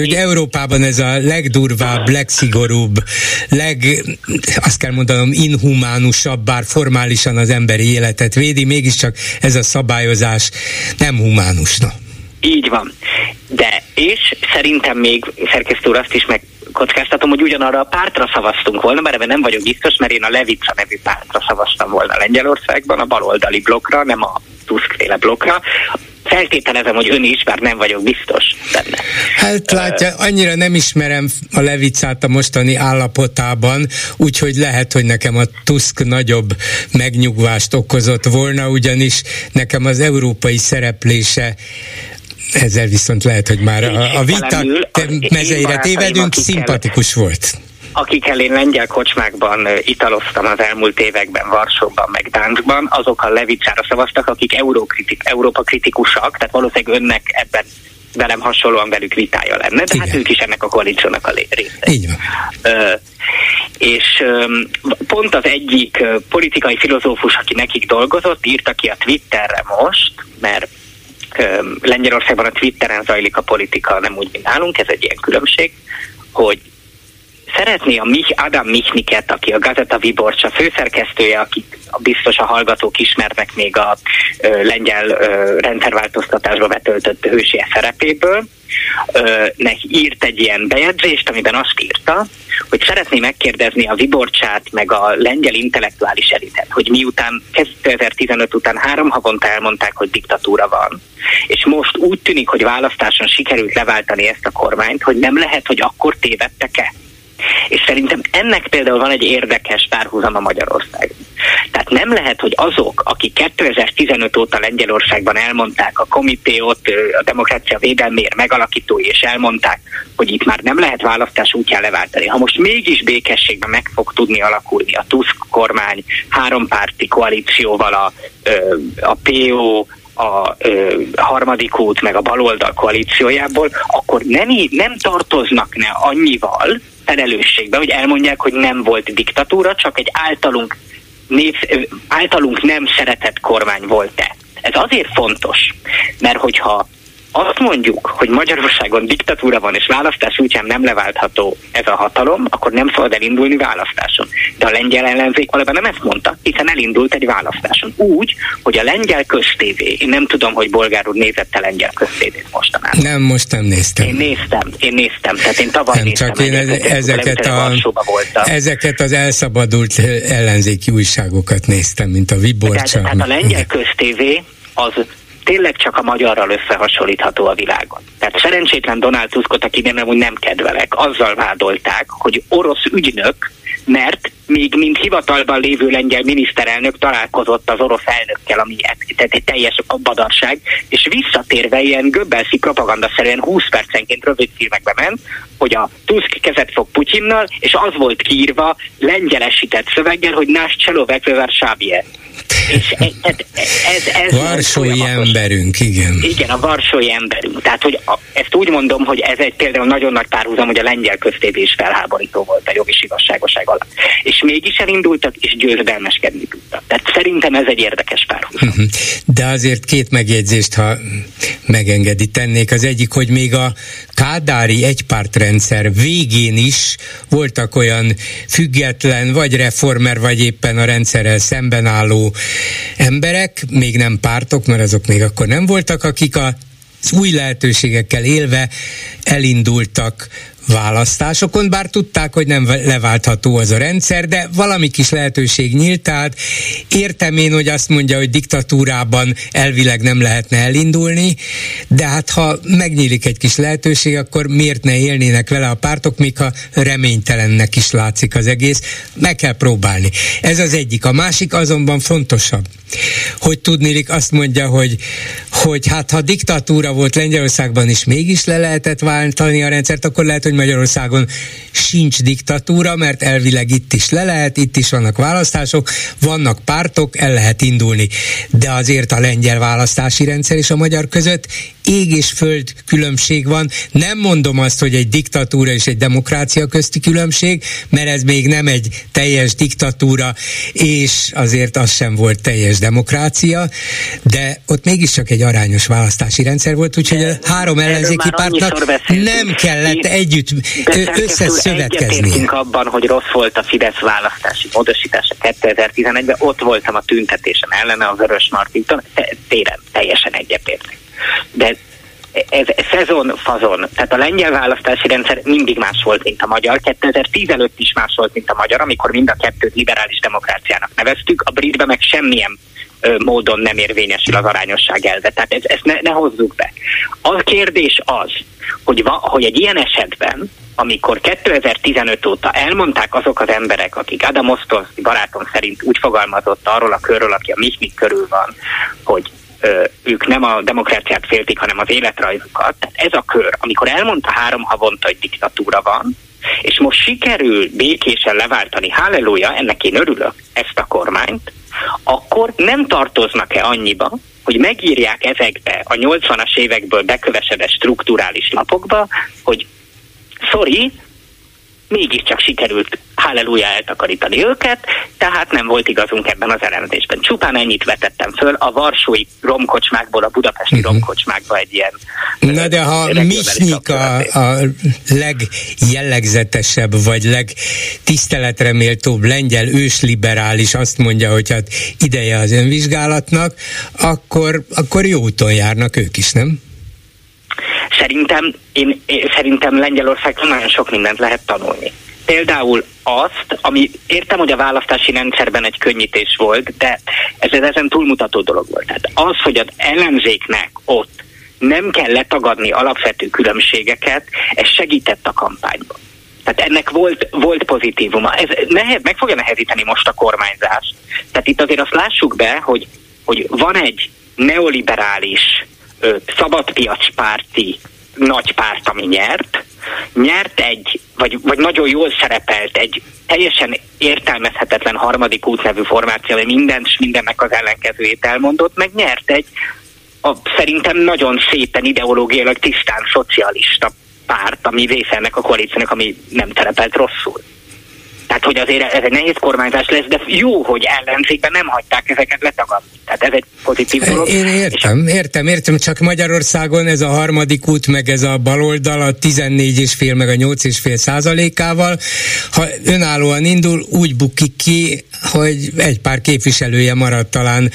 Ugye Európában ez a legdurvább, legszigorúbb, leg, azt kell mondanom, inhumánusabb, bár formálisan az emberi életet védi, mégiscsak ez a szabályozás nem humánusna. Így van. De, és szerintem még szerkesztő úr azt is meg kockáztatom, hogy ugyanarra a pártra szavaztunk volna, mert ebben nem vagyok biztos, mert én a Levica nevű pártra szavaztam volna Lengyelországban, a baloldali blokkra, nem a Tuskféle blokkra. Feltételezem, hogy ön is, bár nem vagyok biztos benne. Hát látja, annyira nem ismerem a Levicát a mostani állapotában, úgyhogy lehet, hogy nekem a Tusk nagyobb megnyugvást okozott volna, ugyanis nekem az európai szereplése ezzel viszont lehet, hogy már a, a vita mezeire tévedünk, szimpatikus volt akikkel én lengyel kocsmákban italoztam az elmúlt években, Varsóban, meg Dánskban, azok a Levicára szavaztak, akik Eurokritik, Európa kritikusak, tehát valószínűleg önnek ebben velem hasonlóan velük vitája lenne, de hát Igen. hát ők is ennek a koalíciónak a része. Így van. Ö, és ö, pont az egyik politikai filozófus, aki nekik dolgozott, írta ki a Twitterre most, mert Lengyelországban a Twitteren zajlik a politika, nem úgy, mint nálunk, ez egy ilyen különbség, hogy szeretné a Mich, Adam Michniket, aki a Gazeta Viborcsa főszerkesztője, akik biztos a hallgatók ismernek még a ö, lengyel ö, rendszerváltoztatásba betöltött hősie szerepéből, ö, nek írt egy ilyen bejegyzést, amiben azt írta, hogy szeretné megkérdezni a Viborcsát, meg a lengyel intellektuális elitet, hogy miután 2015 után három havonta elmondták, hogy diktatúra van, és most úgy tűnik, hogy választáson sikerült leváltani ezt a kormányt, hogy nem lehet, hogy akkor tévedtek-e? És szerintem ennek például van egy érdekes párhuzama Magyarország. Tehát nem lehet, hogy azok, akik 2015 óta Lengyelországban elmondták a komitéot, a demokrácia védelméért megalakítói, és elmondták, hogy itt már nem lehet választás útján leváltani. Ha most mégis békességben meg fog tudni alakulni a Tusk kormány hárompárti koalícióval a, a PO, a ö, harmadik út meg a baloldal koalíciójából, akkor nem, nem tartoznak ne annyival felelősségbe, hogy elmondják, hogy nem volt diktatúra, csak egy általunk, név, általunk nem szeretett kormány volt-e. Ez azért fontos, mert hogyha azt mondjuk, hogy Magyarországon diktatúra van, és választás útján nem leváltható ez a hatalom, akkor nem szabad elindulni választáson. De a lengyel ellenzék valóban nem ezt mondta, hiszen elindult egy választáson. Úgy, hogy a lengyel köztévé, én nem tudom, hogy bolgár úr nézett a lengyel köztévét mostanában. Nem, most nem néztem. Én néztem, én néztem, tehát én tavaly nem, néztem. Csak én ezeket, a, ezeket az elszabadult ellenzéki újságokat néztem, mint a Viborcsa. Tehát, tehát a lengyel köztévé az tényleg csak a magyarral összehasonlítható a világon. Tehát szerencsétlen Donald Tuskot, aki nem, úgy nem kedvelek, azzal vádolták, hogy orosz ügynök, mert még mint hivatalban lévő lengyel miniszterelnök találkozott az orosz elnökkel, ami egy teljes badarság, és visszatérve ilyen göbbelszi propagandaszerűen 20 percenként rövid filmekbe ment, hogy a Tusk kezet fog Putyinnal, és az volt kiírva lengyelesített szöveggel, hogy Nás Cselovek Sábie. És e, ez, ez Varsói emberünk, igen. Igen, a varsói emberünk. Tehát, hogy a, ezt úgy mondom, hogy ez egy például nagyon nagy párhuzam, hogy a lengyel köztévé is felháborító volt a jogi igazságoság alatt. És mégis elindultak, és győzedelmeskedni tudtak. Tehát szerintem ez egy érdekes párhuzam. Mhm. De azért két megjegyzést, ha megengedi, tennék. Az egyik, hogy még a kádári egypártrendszer végén is voltak olyan független, vagy reformer, vagy éppen a rendszerrel szemben álló emberek, még nem pártok, mert azok még akkor nem voltak, akik a új lehetőségekkel élve elindultak választásokon, bár tudták, hogy nem leváltható az a rendszer, de valami kis lehetőség nyílt, tehát értem én, hogy azt mondja, hogy diktatúrában elvileg nem lehetne elindulni, de hát ha megnyílik egy kis lehetőség, akkor miért ne élnének vele a pártok, még ha reménytelennek is látszik az egész, meg kell próbálni. Ez az egyik. A másik azonban fontosabb, hogy tudnélik azt mondja, hogy, hogy hát ha diktatúra volt Lengyelországban is mégis le lehetett váltani a rendszert, akkor lehet, hogy Magyarországon sincs diktatúra, mert elvileg itt is le lehet, itt is vannak választások, vannak pártok, el lehet indulni. De azért a lengyel választási rendszer és a magyar között ég és föld különbség van. Nem mondom azt, hogy egy diktatúra és egy demokrácia közti különbség, mert ez még nem egy teljes diktatúra, és azért az sem volt teljes demokrácia, de ott mégiscsak egy arányos választási rendszer volt, úgyhogy a három ellenzéki pártnak nem kellett együtt összeszövetkezni. abban, hogy rossz volt a Fidesz választási módosítása 2011-ben, ott voltam a tüntetésen ellene a Vörös Martinton, téren teljesen egyetértek. De ez szezon fazon. Tehát a lengyel választási rendszer mindig más volt, mint a magyar. 2010 előtt is más volt, mint a magyar, amikor mind a kettőt liberális demokráciának neveztük. A britben meg semmilyen ö, módon nem érvényesül az arányosság elve. Tehát ez, ne, ne hozzuk be. A kérdés az, hogy, va, hogy egy ilyen esetben, amikor 2015 óta elmondták azok az emberek, akik Adam Osztolszki barátom szerint úgy fogalmazott arról a körről, aki a Michnik körül van, hogy ők nem a demokráciát féltik, hanem az életrajzukat. Tehát ez a kör, amikor elmondta három havonta, hogy diktatúra van, és most sikerül békésen leváltani, halleluja, ennek én örülök, ezt a kormányt, akkor nem tartoznak-e annyiba, hogy megírják ezekbe a 80-as évekből bekövesedett strukturális lapokba, hogy sorry, mégiscsak sikerült halleluja eltakarítani őket, tehát nem volt igazunk ebben az elemzésben. Csupán ennyit vetettem föl, a varsói romkocsmákból a budapesti uh-huh. romkocsmákba egy ilyen... Na de ha Misnyik a, a legjellegzetesebb, vagy legtiszteletre méltóbb lengyel ősliberális azt mondja, hogy hát ideje az önvizsgálatnak, akkor, akkor jó úton járnak ők is, nem? Szerintem, én, szerintem Lengyelországban nagyon sok mindent lehet tanulni. Például azt, ami értem, hogy a választási rendszerben egy könnyítés volt, de ez ezen túlmutató dolog volt. Tehát az, hogy az ellenzéknek ott nem kell letagadni alapvető különbségeket, ez segített a kampányban. Tehát ennek volt, volt pozitívuma. Ez nehez, meg fogja nehezíteni most a kormányzást. Tehát itt azért azt lássuk be, hogy, hogy van egy neoliberális szabadpiacpárti nagy párt, ami nyert, nyert egy, vagy, vagy nagyon jól szerepelt egy teljesen értelmezhetetlen harmadik út nevű formáció, ami mindent és mindennek az ellenkezőjét elmondott, meg nyert egy a, szerintem nagyon szépen ideológiailag tisztán szocialista párt, ami része ennek a koalíciónak, ami nem terepelt rosszul. Tehát, hogy azért ez egy nehéz kormányzás lesz, de jó, hogy ellenzékben nem hagyták ezeket letagadni. Tehát ez egy pozitív dolog. Én értem, értem, értem, csak Magyarországon ez a harmadik út, meg ez a baloldal a 14,5 meg a 8,5 százalékával, ha önállóan indul, úgy bukik ki, hogy egy pár képviselője marad talán,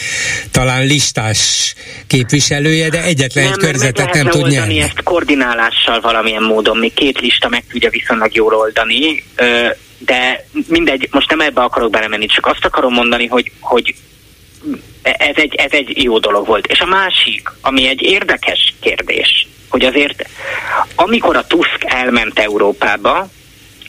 talán listás képviselője, de egyetlen nem, egy körzetet nem tud nyerni. ezt koordinálással valamilyen módon, még két lista meg tudja viszonylag jól oldani de mindegy, most nem ebbe akarok belemenni, csak azt akarom mondani, hogy, hogy ez egy, ez egy jó dolog volt. És a másik, ami egy érdekes kérdés, hogy azért amikor a Tusk elment Európába,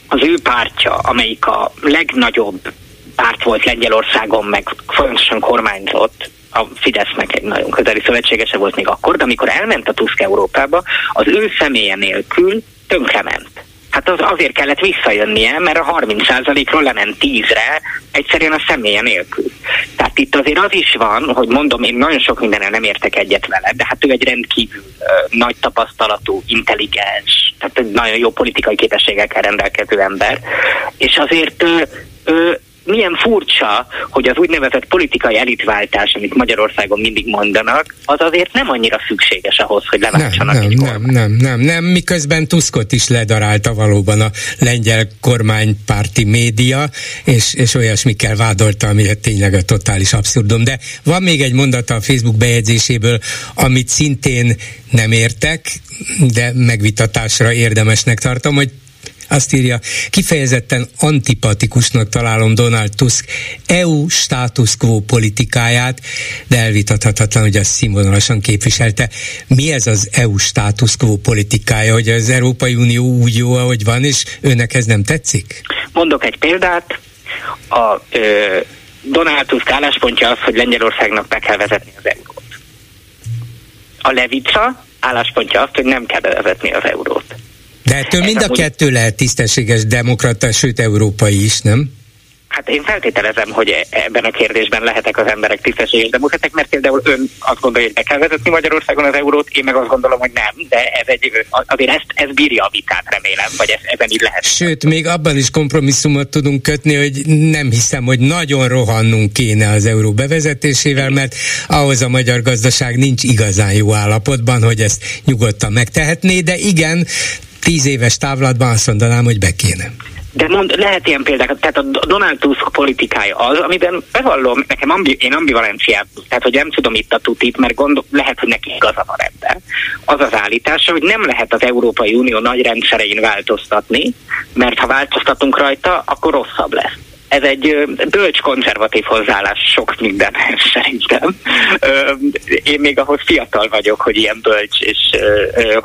az ő pártja, amelyik a legnagyobb párt volt Lengyelországon, meg folyamatosan kormányzott, a Fidesznek egy nagyon közeli szövetségese volt még akkor, de amikor elment a Tusk Európába, az ő személye nélkül tönkrement Hát az azért kellett visszajönnie, mert a 30%-ról lement 10-re, egyszerűen a személye nélkül. Tehát itt azért az is van, hogy mondom, én nagyon sok mindenre nem értek egyet vele, de hát ő egy rendkívül uh, nagy tapasztalatú, intelligens, tehát egy nagyon jó politikai képességekkel rendelkező ember, és azért uh, uh, milyen furcsa, hogy az úgynevezett politikai elitváltás, amit Magyarországon mindig mondanak, az azért nem annyira szükséges ahhoz, hogy leváltsanak nem, egy nem, kormányt. nem, nem, nem, miközben Tuskot is ledarálta valóban a lengyel kormánypárti média, és, és olyasmikkel vádolta, ami tényleg a totális abszurdum. De van még egy mondata a Facebook bejegyzéséből, amit szintén nem értek, de megvitatásra érdemesnek tartom, hogy azt írja, kifejezetten antipatikusnak találom Donald Tusk EU status quo politikáját, de elvitathatatlan, hogy azt színvonalasan képviselte. Mi ez az EU status quo politikája, hogy az Európai Unió úgy jó, ahogy van, és önnek ez nem tetszik? Mondok egy példát. A ö, Donald Tusk álláspontja az, hogy Lengyelországnak be kell vezetni az eurót. A Levica álláspontja az, hogy nem kell bevezetni az eurót. De ettől mind a kettő lehet tisztességes demokrata, sőt európai is, nem? Hát én feltételezem, hogy e- ebben a kérdésben lehetek az emberek tisztességes demokraták, mert például ön azt gondolja, hogy be kell vezetni Magyarországon az eurót, én meg azt gondolom, hogy nem, de ez egy, azért ezt, ez bírja a vitát, remélem, vagy ez, ebben így lehet. Sőt, még abban is kompromisszumot tudunk kötni, hogy nem hiszem, hogy nagyon rohannunk kéne az euró bevezetésével, mert ahhoz a magyar gazdaság nincs igazán jó állapotban, hogy ezt nyugodtan megtehetné, de igen, tíz éves távlatban azt mondanám, hogy be kéne. De mond, lehet ilyen példákat, tehát a Donald Tusk politikája az, amiben bevallom, nekem ambi, én ambivalenciát, tehát hogy nem tudom itt a tutit, mert gondol, lehet, hogy neki igaza van ebben. Az az állítása, hogy nem lehet az Európai Unió nagy rendszerein változtatni, mert ha változtatunk rajta, akkor rosszabb lesz ez egy bölcs konzervatív hozzáállás sok mindenhez szerintem. Én még ahhoz fiatal vagyok, hogy ilyen bölcs és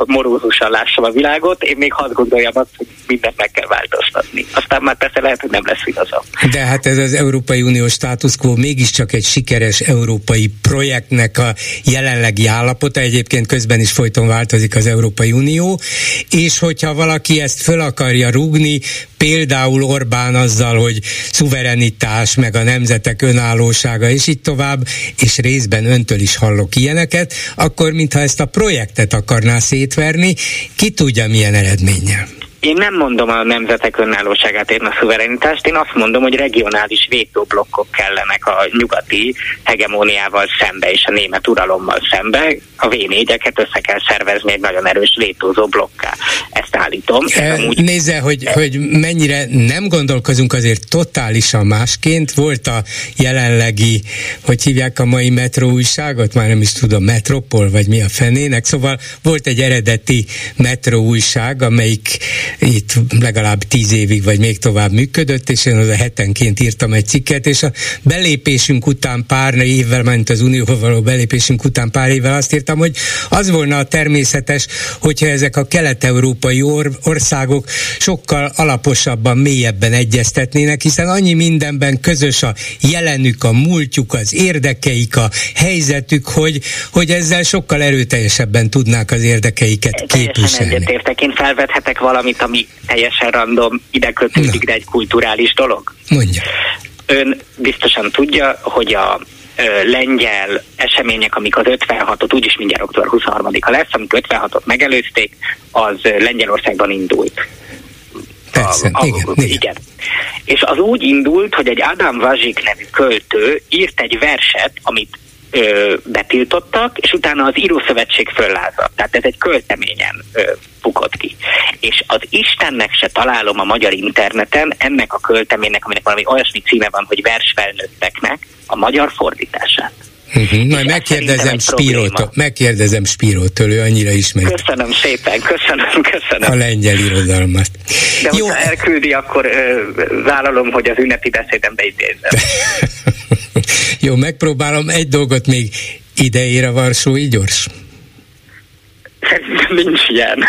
morózusan lássam a világot. Én még hadd gondoljam azt, hogy mindent meg kell változtatni. Aztán már persze lehet, hogy nem lesz igazam. De hát ez az Európai Unió status quo mégiscsak egy sikeres európai projektnek a jelenlegi állapota. Egyébként közben is folyton változik az Európai Unió, és hogyha valaki ezt föl akarja rúgni, például Orbán azzal, hogy szuverenitás, meg a nemzetek önállósága, és így tovább, és részben öntől is hallok ilyeneket, akkor mintha ezt a projektet akarná szétverni, ki tudja milyen eredménnyel. Én nem mondom a nemzetek önállóságát, én a szuverenitást, én azt mondom, hogy regionális vétóblokkok kellenek a nyugati hegemóniával szembe és a német uralommal szembe. A v össze kell szervezni egy nagyon erős vétózó blokká. Ezt állítom. E, amúgy... Nézze, hogy, hogy mennyire nem gondolkozunk azért totálisan másként. Volt a jelenlegi, hogy hívják a mai metró újságot, már nem is tudom, Metropol, vagy mi a fenének. Szóval volt egy eredeti metró újság, amelyik itt legalább tíz évig, vagy még tovább működött, és én az a hetenként írtam egy cikket, és a belépésünk után pár évvel, mint az Unióval való belépésünk után pár évvel azt írtam, hogy az volna a természetes, hogyha ezek a kelet-európai or- országok sokkal alaposabban, mélyebben egyeztetnének, hiszen annyi mindenben közös a jelenük, a múltjuk, az érdekeik, a helyzetük, hogy, hogy ezzel sokkal erőteljesebben tudnák az érdekeiket képviselni. Teljesen egyetértek, én felvethetek valamit, ami teljesen random, ide kötődik, de egy kulturális dolog. Mondja. Ön biztosan tudja, hogy a lengyel események, amik az 56-ot, úgyis mindjárt október 23-a lesz, amik 56-ot megelőzték, az Lengyelországban indult. Persze, a, a, igen, igen. igen. És az úgy indult, hogy egy Adam Vazsik nevű költő írt egy verset, amit ö, betiltottak, és utána az Írószövetség föllázadt. Tehát ez egy költeményen ö, bukott ki. És az Istennek se találom a magyar interneten ennek a költeménynek, aminek valami olyasmi címe van, hogy vers felnőtteknek, a magyar fordítását. Uh-huh. Majd megkérdezem Spírótól, megkérdezem Spírótól, ő annyira ismeri. Köszönöm szépen, köszönöm, köszönöm. A lengyel irodalmat. De Jó. ha elküldi, akkor ö, vállalom, hogy az ünnepi beszédembe idézem. Jó, megpróbálom egy dolgot még ideére Varsói gyors. Nincs ilyen.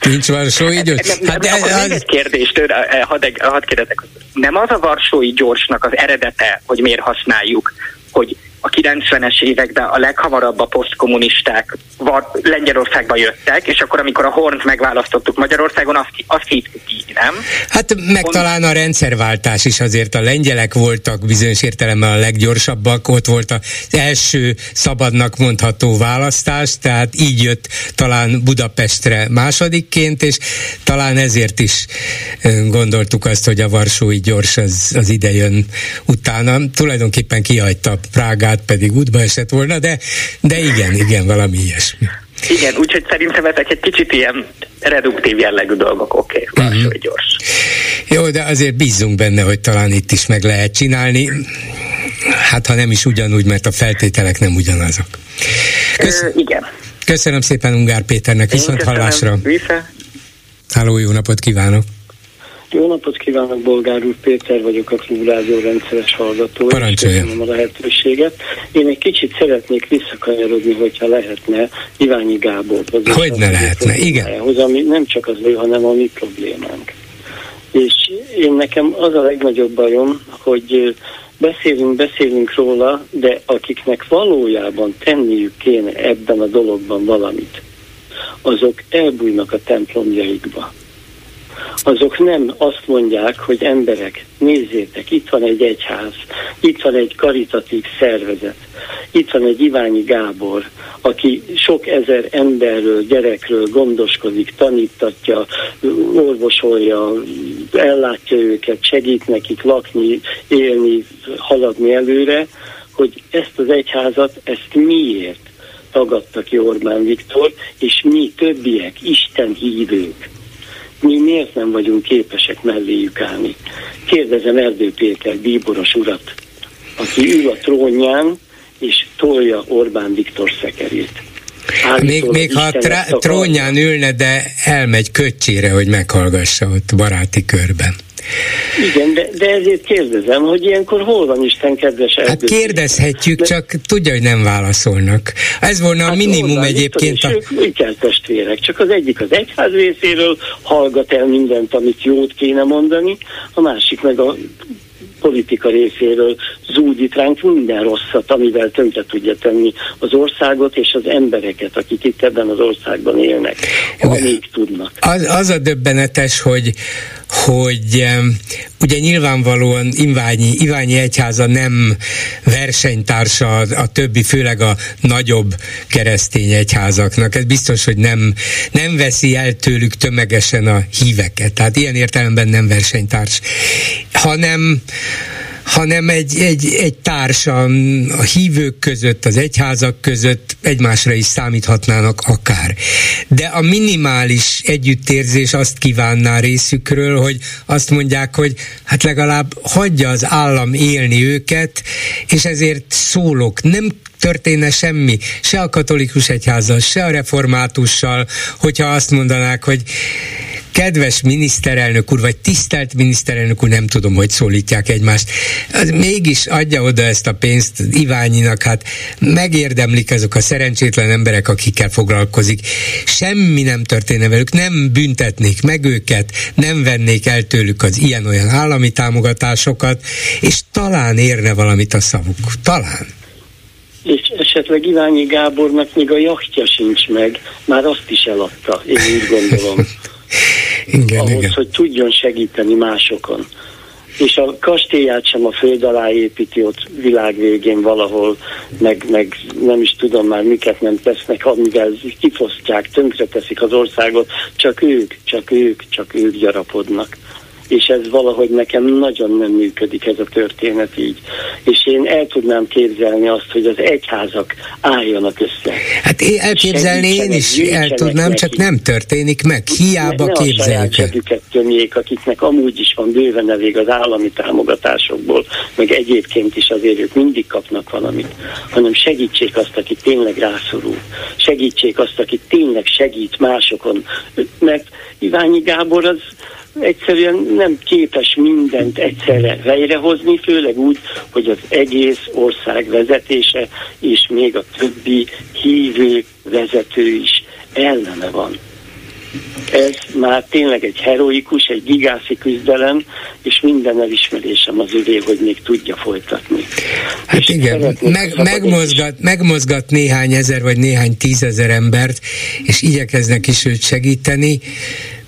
Nincs Varsói gyors? Nem, hát nem, az... egy kérdést, hadd, hadd kérdezek. Nem az a Varsói gyorsnak az eredete, hogy miért használjuk, hogy a 90-es években a leghamarabb a posztkommunisták Lengyelországba jöttek, és akkor, amikor a Hornt megválasztottuk Magyarországon, azt, azt hittük így, nem? Hát meg Pont... talán a rendszerváltás is azért a lengyelek voltak bizonyos értelemben a leggyorsabbak, ott volt az első szabadnak mondható választás, tehát így jött talán Budapestre másodikként, és talán ezért is gondoltuk azt, hogy a Varsói gyors az, az ide jön utána. Tulajdonképpen kihagyta Prágát, pedig útba esett volna, de, de igen, igen, valami ilyesmi. Igen, úgyhogy szerintem ezek egy kicsit ilyen reduktív jellegű dolgok, oké, okay, uh-huh. gyors. Jó, de azért bízunk benne, hogy talán itt is meg lehet csinálni. Hát ha nem is ugyanúgy, mert a feltételek nem ugyanazok. Kösz... Ö, igen. Köszönöm szépen Ungár Péternek, viszont hallásra. Vissza. Háló, jó napot kívánok! Jó napot kívánok, Bolgár úr Péter vagyok, a Klubrádió rendszeres hallgató. Parancsoljon. a lehetőséget. Én egy kicsit szeretnék visszakanyarodni, hogyha lehetne Iványi Gáborhoz. Hogy ne lehetne, igen. Ami nem csak az ő, hanem a mi problémánk. És én nekem az a legnagyobb bajom, hogy beszélünk, beszélünk róla, de akiknek valójában tenniük kéne ebben a dologban valamit, azok elbújnak a templomjaikba azok nem azt mondják, hogy emberek, nézzétek, itt van egy egyház, itt van egy karitatív szervezet, itt van egy Iványi Gábor, aki sok ezer emberről, gyerekről gondoskodik, tanítatja, orvosolja, ellátja őket, segít nekik lakni, élni, haladni előre, hogy ezt az egyházat, ezt miért tagadta ki Orbán Viktor, és mi többiek, Isten hívők mi miért nem vagyunk képesek melléjük állni? Kérdezem Erdő Péter bíboros urat, aki ül a trónján, és tolja Orbán Viktor szekerét. még, még ha a trónján ülne, de elmegy köcsére, hogy meghallgassa ott baráti körben. Igen, de, de ezért kérdezem, hogy ilyenkor hol van Isten kedves erdő? Hát kérdezhetjük, de... csak tudja, hogy nem válaszolnak. Ez volna hát a minimum van, egyébként. A... Ők testvérek, csak az egyik az egyház részéről hallgat el mindent, amit jót kéne mondani, a másik meg a politika részéről zúdít ránk minden rosszat, amivel tönkre tudja tenni az országot és az embereket, akik itt ebben az országban élnek, amíg tudnak. Az, az a döbbenetes, hogy, hogy ugye nyilvánvalóan Iványi, Iványi Egyháza nem versenytársa a, többi, főleg a nagyobb keresztény egyházaknak. Ez biztos, hogy nem, nem veszi el tőlük tömegesen a híveket. Tehát ilyen értelemben nem versenytárs, hanem hanem egy, egy, egy társa a hívők között, az egyházak között egymásra is számíthatnának akár. De a minimális együttérzés azt kívánná részükről, hogy azt mondják, hogy hát legalább hagyja az állam élni őket, és ezért szólok. Nem történne semmi, se a katolikus egyházzal, se a reformátussal, hogyha azt mondanák, hogy kedves miniszterelnök úr, vagy tisztelt miniszterelnök úr, nem tudom, hogy szólítják egymást, az mégis adja oda ezt a pénzt Iványinak, hát megérdemlik azok a szerencsétlen emberek, akikkel foglalkozik. Semmi nem történne velük, nem büntetnék meg őket, nem vennék el tőlük az ilyen-olyan állami támogatásokat, és talán érne valamit a szavuk. Talán és esetleg Iványi Gábornak még a jachtja sincs meg, már azt is eladta, én úgy gondolom. igen, ahhoz, igen. hogy tudjon segíteni másokon. És a kastélyát sem a föld alá építi ott világ végén valahol, meg, meg nem is tudom már miket nem tesznek, amivel kifosztják, tönkreteszik az országot, csak ők, csak ők, csak ők gyarapodnak és ez valahogy nekem nagyon nem működik ez a történet így. És én el tudnám képzelni azt, hogy az egyházak álljanak össze. Hát én elképzelni én is el tudnám, neki. csak nem történik meg. Hiába ne, ne képzeljük el. tömjék, akiknek amúgy is van bőven elég az állami támogatásokból, meg egyébként is azért ők mindig kapnak valamit, hanem segítsék azt, aki tényleg rászorul. Segítsék azt, aki tényleg segít másokon. Mert Iványi Gábor az egyszerűen nem képes mindent egyszerre helyrehozni, főleg úgy, hogy az egész ország vezetése és még a többi hívő vezető is ellene van. Ez már tényleg egy heroikus, egy gigászi küzdelem, és minden elismerésem az üvé, hogy még tudja folytatni. Hát és igen, meg, megmozgat, megmozgat néhány ezer vagy néhány tízezer embert, és igyekeznek is őt segíteni,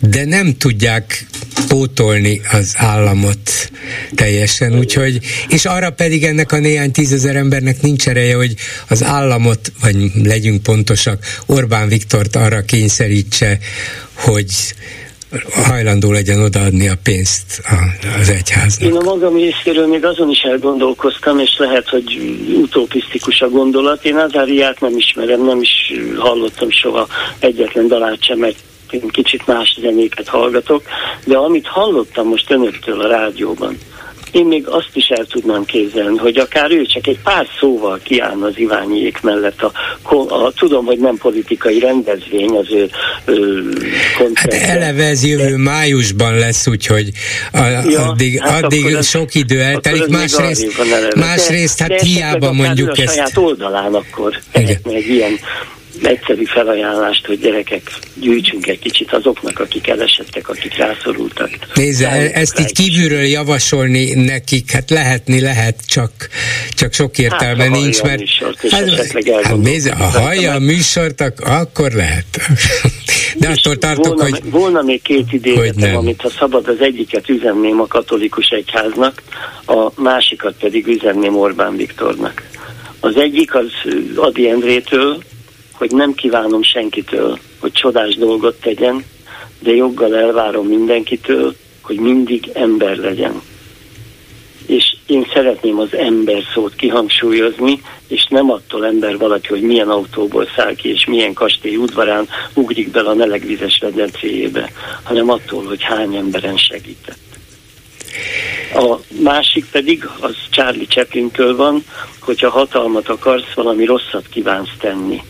de nem tudják pótolni az államot teljesen, úgyhogy, és arra pedig ennek a néhány tízezer embernek nincs ereje, hogy az államot, vagy legyünk pontosak, Orbán Viktort arra kényszerítse, hogy hajlandó legyen odaadni a pénzt az egyháznak. Én a magam részéről még azon is elgondolkoztam, és lehet, hogy utopisztikus a gondolat. Én Azáriát nem ismerem, nem is hallottam soha egyetlen dalát sem, mert én kicsit más zenéket hallgatok, de amit hallottam most önöktől a rádióban, én még azt is el tudnám képzelni, hogy akár ő csak egy pár szóval kiállna az Iványiék mellett. A, a, tudom, hogy nem politikai rendezvény az ő, ő Hát eleve ez jövő de... májusban lesz, úgyhogy a, ja, addig, hát addig sok idő eltelik. Másrészt, másrészt hát de hiába mondjuk ezt. a saját oldalán akkor egy ilyen egyszerű felajánlást, hogy gyerekek, gyűjtsünk egy kicsit azoknak, akik elesettek, akik rászorultak. Nézze, ezt így kívülről javasolni nekik, hát lehetni lehet, csak, csak sok értelme hát, nincs, mert műsort, hát, hát nézze, ha hallja a műsort, akkor lehet. De attól tartok, volna, hogy... Volna még két idézetem, amit ha szabad, az egyiket üzenném a katolikus egyháznak, a másikat pedig üzenném Orbán Viktornak. Az egyik az Adi Endrétől, hogy nem kívánom senkitől, hogy csodás dolgot tegyen, de joggal elvárom mindenkitől, hogy mindig ember legyen. És én szeretném az ember szót kihangsúlyozni, és nem attól ember valaki, hogy milyen autóból száll ki, és milyen kastély udvarán ugrik bele a melegvizes medencéjébe, hanem attól, hogy hány emberen segített. A másik pedig, az Charlie Chaplintől van, hogyha hatalmat akarsz, valami rosszat kívánsz tenni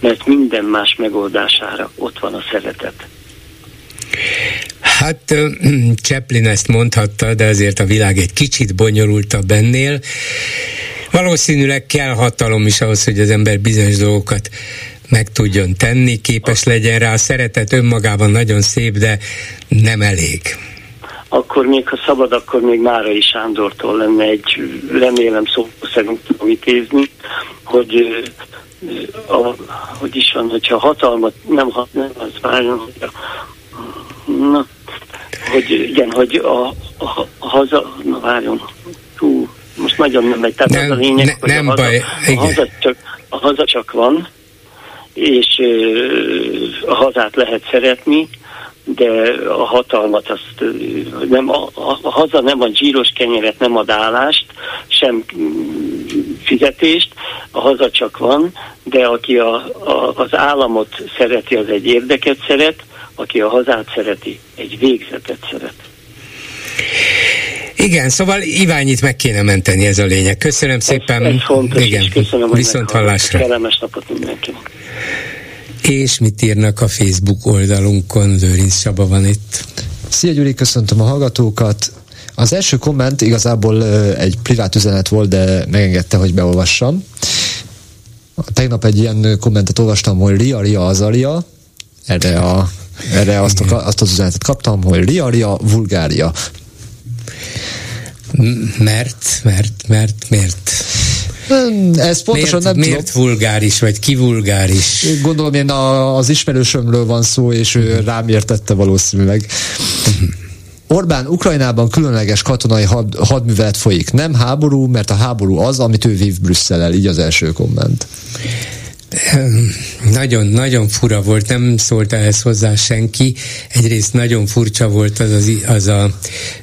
mert minden más megoldására ott van a szeretet. Hát Chaplin ezt mondhatta, de azért a világ egy kicsit bonyolultabb ennél. Valószínűleg kell hatalom is ahhoz, hogy az ember bizonyos dolgokat meg tudjon tenni, képes legyen rá. A szeretet önmagában nagyon szép, de nem elég. Akkor még, ha szabad, akkor még Márai Sándortól lenne egy, remélem szó szerint tudom hogy a, hogy is van, hogyha hatalmat nem, nem az várjon, hogy a, na, hogy igen, hogy a, a, a haza, na várjon, hú, most nagyon nem megy, tehát nem, az a lényeg, ne, hogy nem a, haza, baj, a, haza csak, a haza csak van, és ö, a hazát lehet szeretni, de a hatalmat azt nem, a, a, a haza nem a zsíros kenyeret, nem ad állást, sem fizetést, a haza csak van, de aki a, a, az államot szereti, az egy érdeket szeret, aki a hazát szereti, egy végzetet szeret. Igen, szóval Iványit meg kéne menteni, ez a lényeg. Köszönöm szépen. Ez, ez fontos, Igen, köszönöm, viszont hallásra. Kellemes napot mindenkinek. És mit írnak a Facebook oldalunkon? Lőrinc Csaba van itt. Szia Gyuri, köszöntöm a hallgatókat. Az első komment igazából egy privát üzenet volt, de megengedte, hogy beolvassam. Tegnap egy ilyen kommentet olvastam, hogy Ria, Ria, Azaria. Erre, a, erre azt, a, azt az üzenetet kaptam, hogy Ria, Ria, Vulgária. Mert, mert, mert, miért? Ez pontosan miért, nem miért tudom. vulgáris, vagy ki vulgáris? Gondolom, én a, az ismerősömről van szó, és ő rám értette valószínűleg. Orbán Ukrajnában különleges katonai had, hadművelet folyik. Nem háború, mert a háború az, amit ő vív Brüsszel így az első komment. Nagyon-nagyon fura volt, nem szólt ehhez hozzá senki. Egyrészt nagyon furcsa volt az, az, az a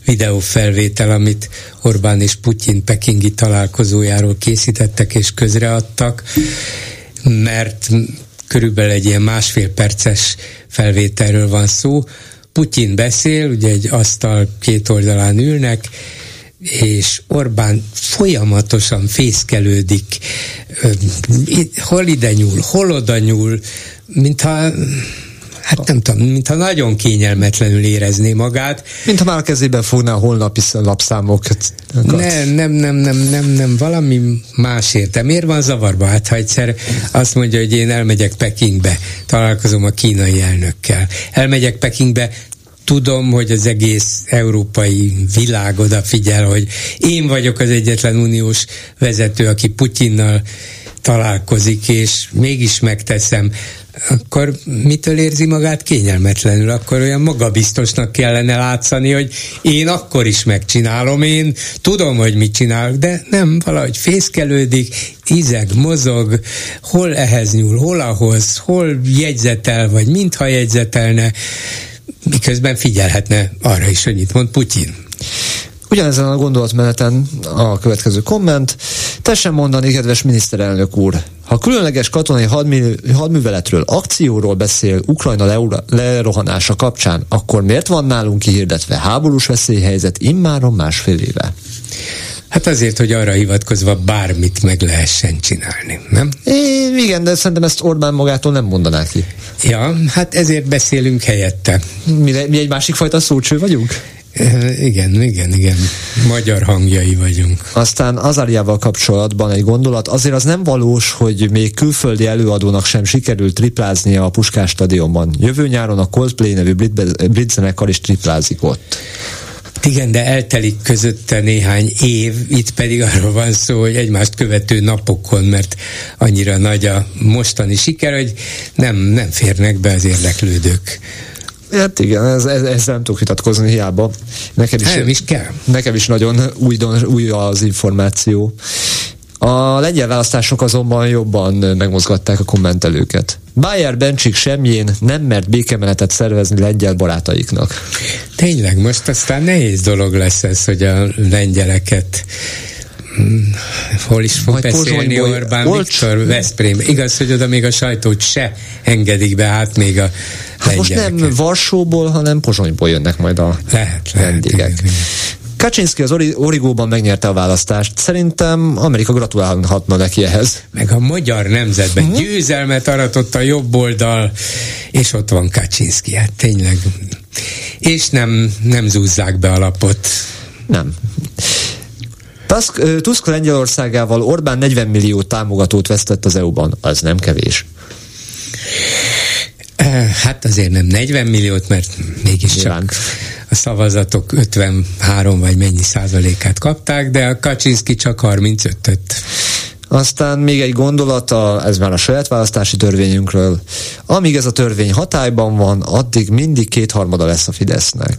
videófelvétel, amit Orbán és Putyin pekingi találkozójáról készítettek és közreadtak, mert körülbelül egy ilyen másfél perces felvételről van szó. Putyin beszél, ugye egy asztal két oldalán ülnek, és Orbán folyamatosan fészkelődik, hol ide nyúl, hol oda nyúl, mintha Hát nem tudom, mintha nagyon kényelmetlenül érezné magát. Mintha már a kezében fogná a holnapi lapszámokat. Nem, nem, nem, nem, nem, nem, valami más érte. Miért van zavarba? Hát ha egyszer azt mondja, hogy én elmegyek Pekingbe, találkozom a kínai elnökkel. Elmegyek Pekingbe, tudom, hogy az egész európai világ odafigyel, hogy én vagyok az egyetlen uniós vezető, aki Putyinnal találkozik, és mégis megteszem, akkor mitől érzi magát kényelmetlenül? Akkor olyan magabiztosnak kellene látszani, hogy én akkor is megcsinálom, én tudom, hogy mit csinálok, de nem, valahogy fészkelődik, izeg, mozog, hol ehhez nyúl, hol ahhoz, hol jegyzetel, vagy mintha jegyzetelne, miközben figyelhetne arra is, hogy mit mond Putyin. Ugyanezen a gondolatmeneten a következő komment. Tessen mondani, kedves miniszterelnök úr, ha különleges katonai hadmű, hadműveletről, akcióról beszél Ukrajna le, lerohanása kapcsán, akkor miért van nálunk kihirdetve háborús veszélyhelyzet immáron másfél éve? Hát azért, hogy arra hivatkozva bármit meg lehessen csinálni, nem? É, igen, de szerintem ezt Orbán magától nem mondaná ki. Ja, hát ezért beszélünk helyette. Mi, mi egy másik fajta szócső vagyunk? Igen, igen, igen. Magyar hangjai vagyunk. Aztán Azariával kapcsolatban egy gondolat. Azért az nem valós, hogy még külföldi előadónak sem sikerült tripláznia a Puskás stadionban. Jövő nyáron a Coldplay nevű brit, brit zenekar is triplázik ott. Igen, de eltelik közötte néhány év, itt pedig arról van szó, hogy egymást követő napokon, mert annyira nagy a mostani siker, hogy nem, nem férnek be az érdeklődők. Hát igen, ez, ez, ezzel nem tudok vitatkozni hiába. Nekem is, nem is kell. Nekem is nagyon új, új az információ. A lengyel választások azonban jobban megmozgatták a kommentelőket. Bayer Bencsik semjén nem mert békemenetet szervezni lengyel barátaiknak. Tényleg, most aztán nehéz dolog lesz ez, hogy a lengyeleket hmm, hol is fog Majd beszélni Orbán Olcs... Viktor Veszprém. Igaz, hogy oda még a sajtót se engedik be, hát még a Hát most nem Varsóból, hanem Pozsonyból jönnek majd a lehet, vendégek. Lehet, Kaczynski az Origóban megnyerte a választást. Szerintem Amerika gratulálhatna neki ehhez. Meg a magyar nemzetben hmm. győzelmet aratott a jobb oldal, és ott van Kaczynski. Hát tényleg. És nem, nem zúzzák be a lapot. Nem. Tusk, Tusk Lengyelországával Orbán 40 millió támogatót vesztett az EU-ban. Az nem kevés. Hát azért nem 40 milliót, mert mégiscsak a szavazatok 53 vagy mennyi százalékát kapták, de a Kaczynski csak 35-öt. Aztán még egy gondolata, ez már a saját választási törvényünkről. Amíg ez a törvény hatályban van, addig mindig kétharmada lesz a Fidesznek.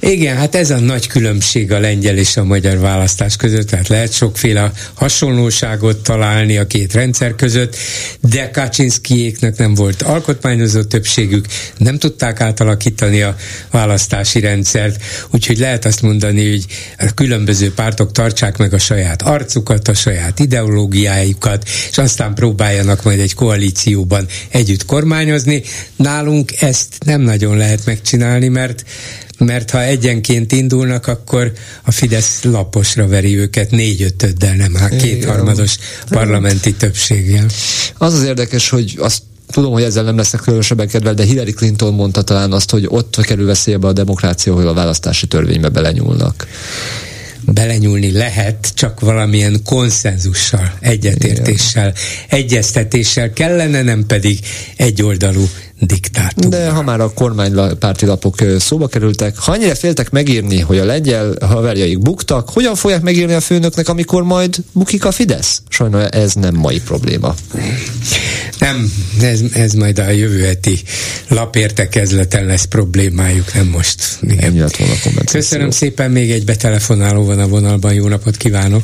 Igen, hát ez a nagy különbség a lengyel és a magyar választás között, tehát lehet sokféle hasonlóságot találni a két rendszer között, de Kaczynszkijéknek nem volt alkotmányozó többségük, nem tudták átalakítani a választási rendszert, úgyhogy lehet azt mondani, hogy a különböző pártok tartsák meg a saját arcukat, a saját ideológiájukat, és aztán próbáljanak majd egy koalícióban együtt kormányozni. Nálunk ezt nem nagyon lehet megcsinálni, mert mert ha egyenként indulnak, akkor a Fidesz laposra veri őket négy-ötöddel, nem? Hát kétharmados parlamenti többséggel. Az az érdekes, hogy azt tudom, hogy ezzel nem lesznek különösebben kedvel, de Hillary Clinton mondta talán azt, hogy ott kerül veszélybe a demokrácia, hogy a választási törvénybe belenyúlnak. Belenyúlni lehet, csak valamilyen konszenzussal, egyetértéssel, egyeztetéssel kellene, nem pedig egyoldalú diktátum. De ha már a kormánypárti lapok szóba kerültek, ha annyira féltek megírni, hogy a lengyel haverjaik buktak, hogyan fogják megírni a főnöknek, amikor majd bukik a Fidesz? Sajnos ez nem mai probléma. Nem, ez, ez majd a jövő heti lapértekezleten lesz problémájuk, nem most. Igen. Köszönöm szépen, még egy betelefonáló van a vonalban, jó napot kívánok!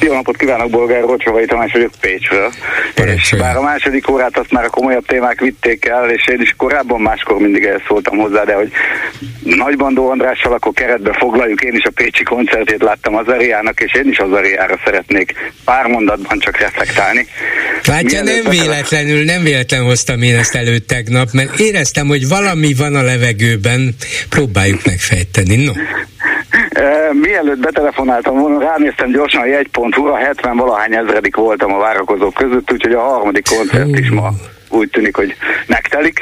Jó napot kívánok, Bolgár Rocsovai Tamás vagyok Pécsről. És bár a második órát azt már a komolyabb témák vitték el, és én is korábban máskor mindig elszóltam hozzá, de hogy Nagybandó Andrással akkor keretbe foglaljuk, én is a Pécsi koncertét láttam az Ariának, és én is az Ariára szeretnék pár mondatban csak reflektálni. Látja, nem véletlenül, nem véletlen hoztam én ezt elő tegnap, mert éreztem, hogy valami van a levegőben, próbáljuk megfejteni. No. Mielőtt betelefonáltam volna, ránéztem gyorsan a jegy.hu, a 70 valahány ezredik voltam a várakozók között, úgyhogy a harmadik koncert is ma úgy tűnik, hogy megtelik.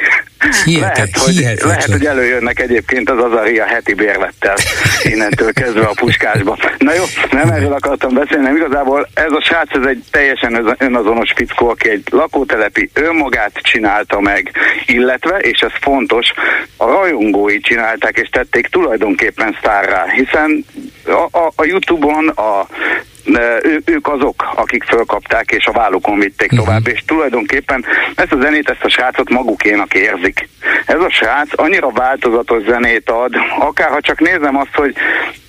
Hihetet, lehet, hogy, lehet, hogy előjönnek egyébként az Azaria heti bérlettel innentől kezdve a puskásba. Na jó, nem erről akartam beszélni, nem igazából ez a srác, ez egy teljesen önazonos fickó, aki egy lakótelepi önmagát csinálta meg, illetve, és ez fontos, a rajongói csinálták és tették tulajdonképpen sztárrá, hiszen a, a, a Youtube-on a ő, ők azok, akik fölkapták és a vállukon vitték uh-huh. tovább, és tulajdonképpen ezt a zenét, ezt a srácot magukénak érzik. Ez a srác annyira változatos zenét ad, akár ha csak nézem azt, hogy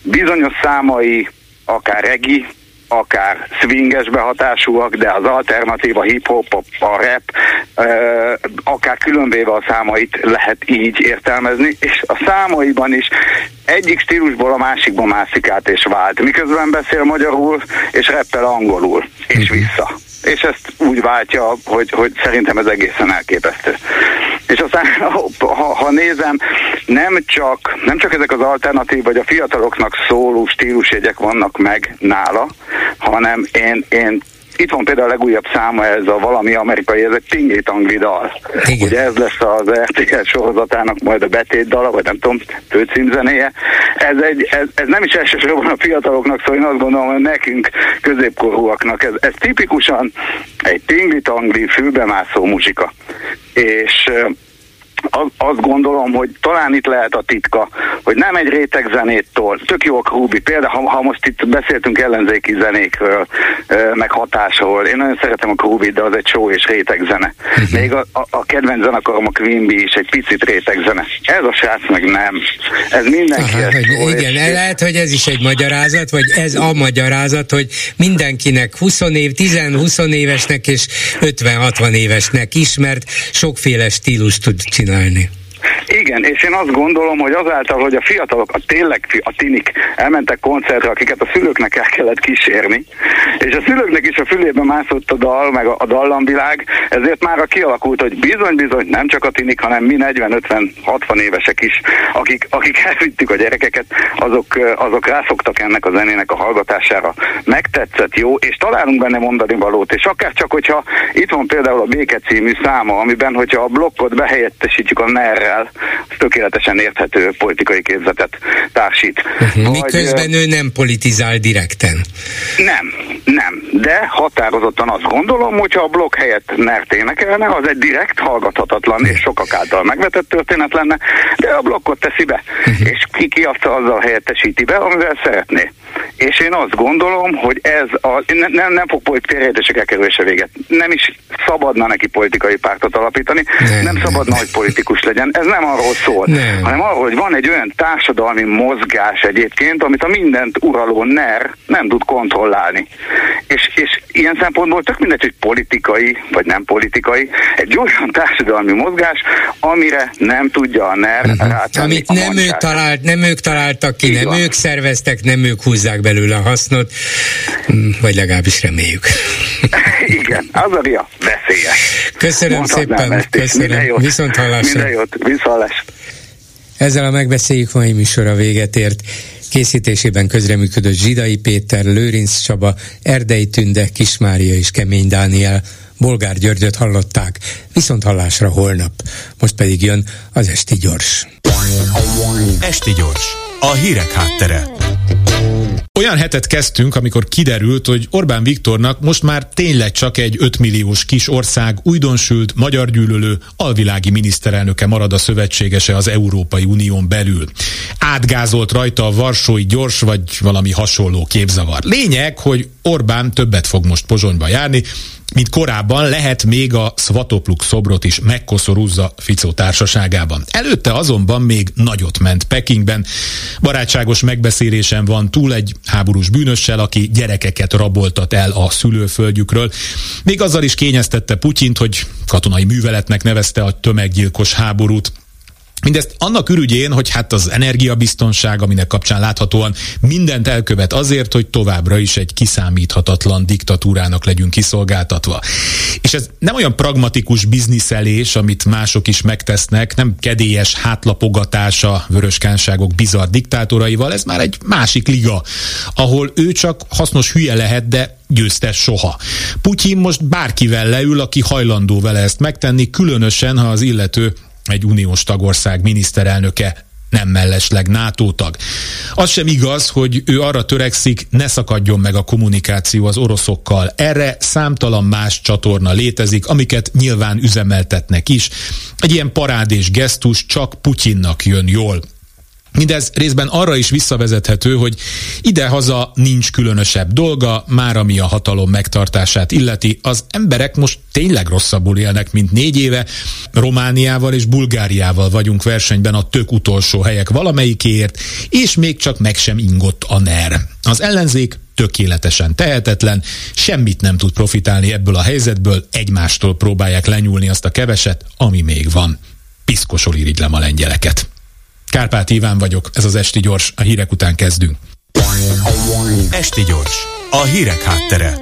bizonyos számai, akár regi, akár swinges behatásúak, de az alternatíva hip-hop, a rap, akár különvéve a számait lehet így értelmezni, és a számaiban is egyik stílusból a másikba mászik át és vált, miközben beszél magyarul és reppel angolul, és mhm. vissza és ezt úgy váltja, hogy, hogy szerintem ez egészen elképesztő. És aztán, ha, ha nézem, nem csak, nem csak ezek az alternatív, vagy a fiataloknak szóló stílusjegyek vannak meg nála, hanem én, én itt van például a legújabb száma, ez a valami amerikai, ez egy Tingli dal. Ugye ez lesz az RTL sorozatának majd a betét dala, vagy nem tudom, főcímzenéje. Ez, egy, ez, ez nem is elsősorban a fiataloknak, szóval én azt gondolom, hogy nekünk középkorúaknak ez, ez tipikusan egy tingli-tangli fülbemászó muzsika. És azt gondolom, hogy talán itt lehet a titka, hogy nem egy réteg zenéttől, tök jó a Krúbi, például ha, ha most itt beszéltünk ellenzéki zenékről, meg hatásról, én nagyon szeretem a Krúbit, de az egy show és réteg zene. Uh-huh. Még a, a, a kedvenc zenekarom a Queen Bee is egy picit réteg zene. Ez a srác meg nem. Ez mindenki Aha, hogy, Igen, és... lehet, hogy ez is egy magyarázat, vagy ez a magyarázat, hogy mindenkinek 20 év, 10-20 évesnek és 50-60 évesnek ismert sokféle stílus tud csinálni csinálni. Igen, és én azt gondolom, hogy azáltal, hogy a fiatalok, a tényleg a tinik elmentek koncertre, akiket a szülőknek el kellett kísérni, és a szülőknek is a fülében mászott a dal, meg a, a dallamvilág, ezért már kialakult, hogy bizony-bizony nem csak a tinik, hanem mi 40-50-60 évesek is, akik, akik elvittük a gyerekeket, azok, azok rászoktak ennek a zenének a hallgatására. Megtetszett, jó, és találunk benne mondani valót, és akár csak, hogyha itt van például a Béke című száma, amiben, hogyha a blokkot behelyettesítjük a NER-rel, tökéletesen érthető politikai képzetet társít. Uh-huh. Vagy, Miközben ő nem politizál direkten. Nem, nem. De határozottan azt gondolom, hogyha a blog helyett mert énekelne, az egy direkt, hallgathatatlan és sokak által megvetett történet lenne, de a blokkot teszi be. Uh-huh. És ki ki azt azzal helyettesíti be, amivel szeretné. És én azt gondolom, hogy ez a, nem, nem, nem fog politikai elkerülése véget. Nem is szabadna neki politikai pártot alapítani, nem, nem szabadna, hogy politikus legyen. Ez nem arról szól, nem. hanem arról, hogy van egy olyan társadalmi mozgás egyébként, amit a mindent uraló NER nem tud kontrollálni. És, és ilyen szempontból tök mindegy, hogy politikai vagy nem politikai, egy olyan társadalmi mozgás, amire nem tudja a NER uh-huh. rátenni Amit nem, ő talált, nem ők találtak ki, Így nem van. ők szerveztek, nem ők húzzák belőle a hasznot, mm, vagy legalábbis reméljük. Igen, az a ria veszélyes. Köszönöm Mondhatnám szépen, köszönöm. Viszont hallásra. Minden jót, viszont Ezzel a megbeszéljük mai műsora véget ért. Készítésében közreműködött Zsidai Péter, Lőrinc Csaba, Erdei Tünde, Kismária és Kemény Dániel. Bolgár Györgyöt hallották, viszont hallásra holnap. Most pedig jön az Esti Gyors. Esti Gyors, a hírek háttere. Olyan hetet kezdtünk, amikor kiderült, hogy Orbán Viktornak most már tényleg csak egy 5 milliós kis ország, újdonsült, magyar gyűlölő, alvilági miniszterelnöke marad a szövetségese az Európai Unión belül. Átgázolt rajta a varsói gyors vagy valami hasonló képzavar. Lényeg, hogy Orbán többet fog most Pozsonyba járni, mint korábban lehet még a Svatopluk szobrot is megkoszorúzza Ficó társaságában. Előtte azonban még nagyot ment Pekingben. Barátságos megbeszélésen van túl egy háborús bűnössel, aki gyerekeket raboltat el a szülőföldjükről. Még azzal is kényeztette Putyint, hogy katonai műveletnek nevezte a tömeggyilkos háborút. Mindezt annak ürügyén, hogy hát az energiabiztonság, aminek kapcsán láthatóan mindent elkövet azért, hogy továbbra is egy kiszámíthatatlan diktatúrának legyünk kiszolgáltatva. És ez nem olyan pragmatikus bizniszelés, amit mások is megtesznek, nem kedélyes hátlapogatása vöröskánságok bizarr diktátoraival, ez már egy másik liga, ahol ő csak hasznos hülye lehet, de győztes soha. Putyin most bárkivel leül, aki hajlandó vele ezt megtenni, különösen, ha az illető egy uniós tagország miniszterelnöke nem mellesleg NATO tag. Az sem igaz, hogy ő arra törekszik, ne szakadjon meg a kommunikáció az oroszokkal. Erre számtalan más csatorna létezik, amiket nyilván üzemeltetnek is. Egy ilyen parádés gesztus csak Putyinnak jön jól. Mindez részben arra is visszavezethető, hogy idehaza nincs különösebb dolga, már ami a hatalom megtartását illeti. Az emberek most tényleg rosszabbul élnek, mint négy éve. Romániával és Bulgáriával vagyunk versenyben a tök utolsó helyek valamelyikéért, és még csak meg sem ingott a NER. Az ellenzék tökéletesen tehetetlen, semmit nem tud profitálni ebből a helyzetből, egymástól próbálják lenyúlni azt a keveset, ami még van. Piszkosol irigylem a lengyeleket. Kárpát Iván vagyok, ez az Esti Gyors, a hírek után kezdünk. Esti Gyors, a hírek háttere.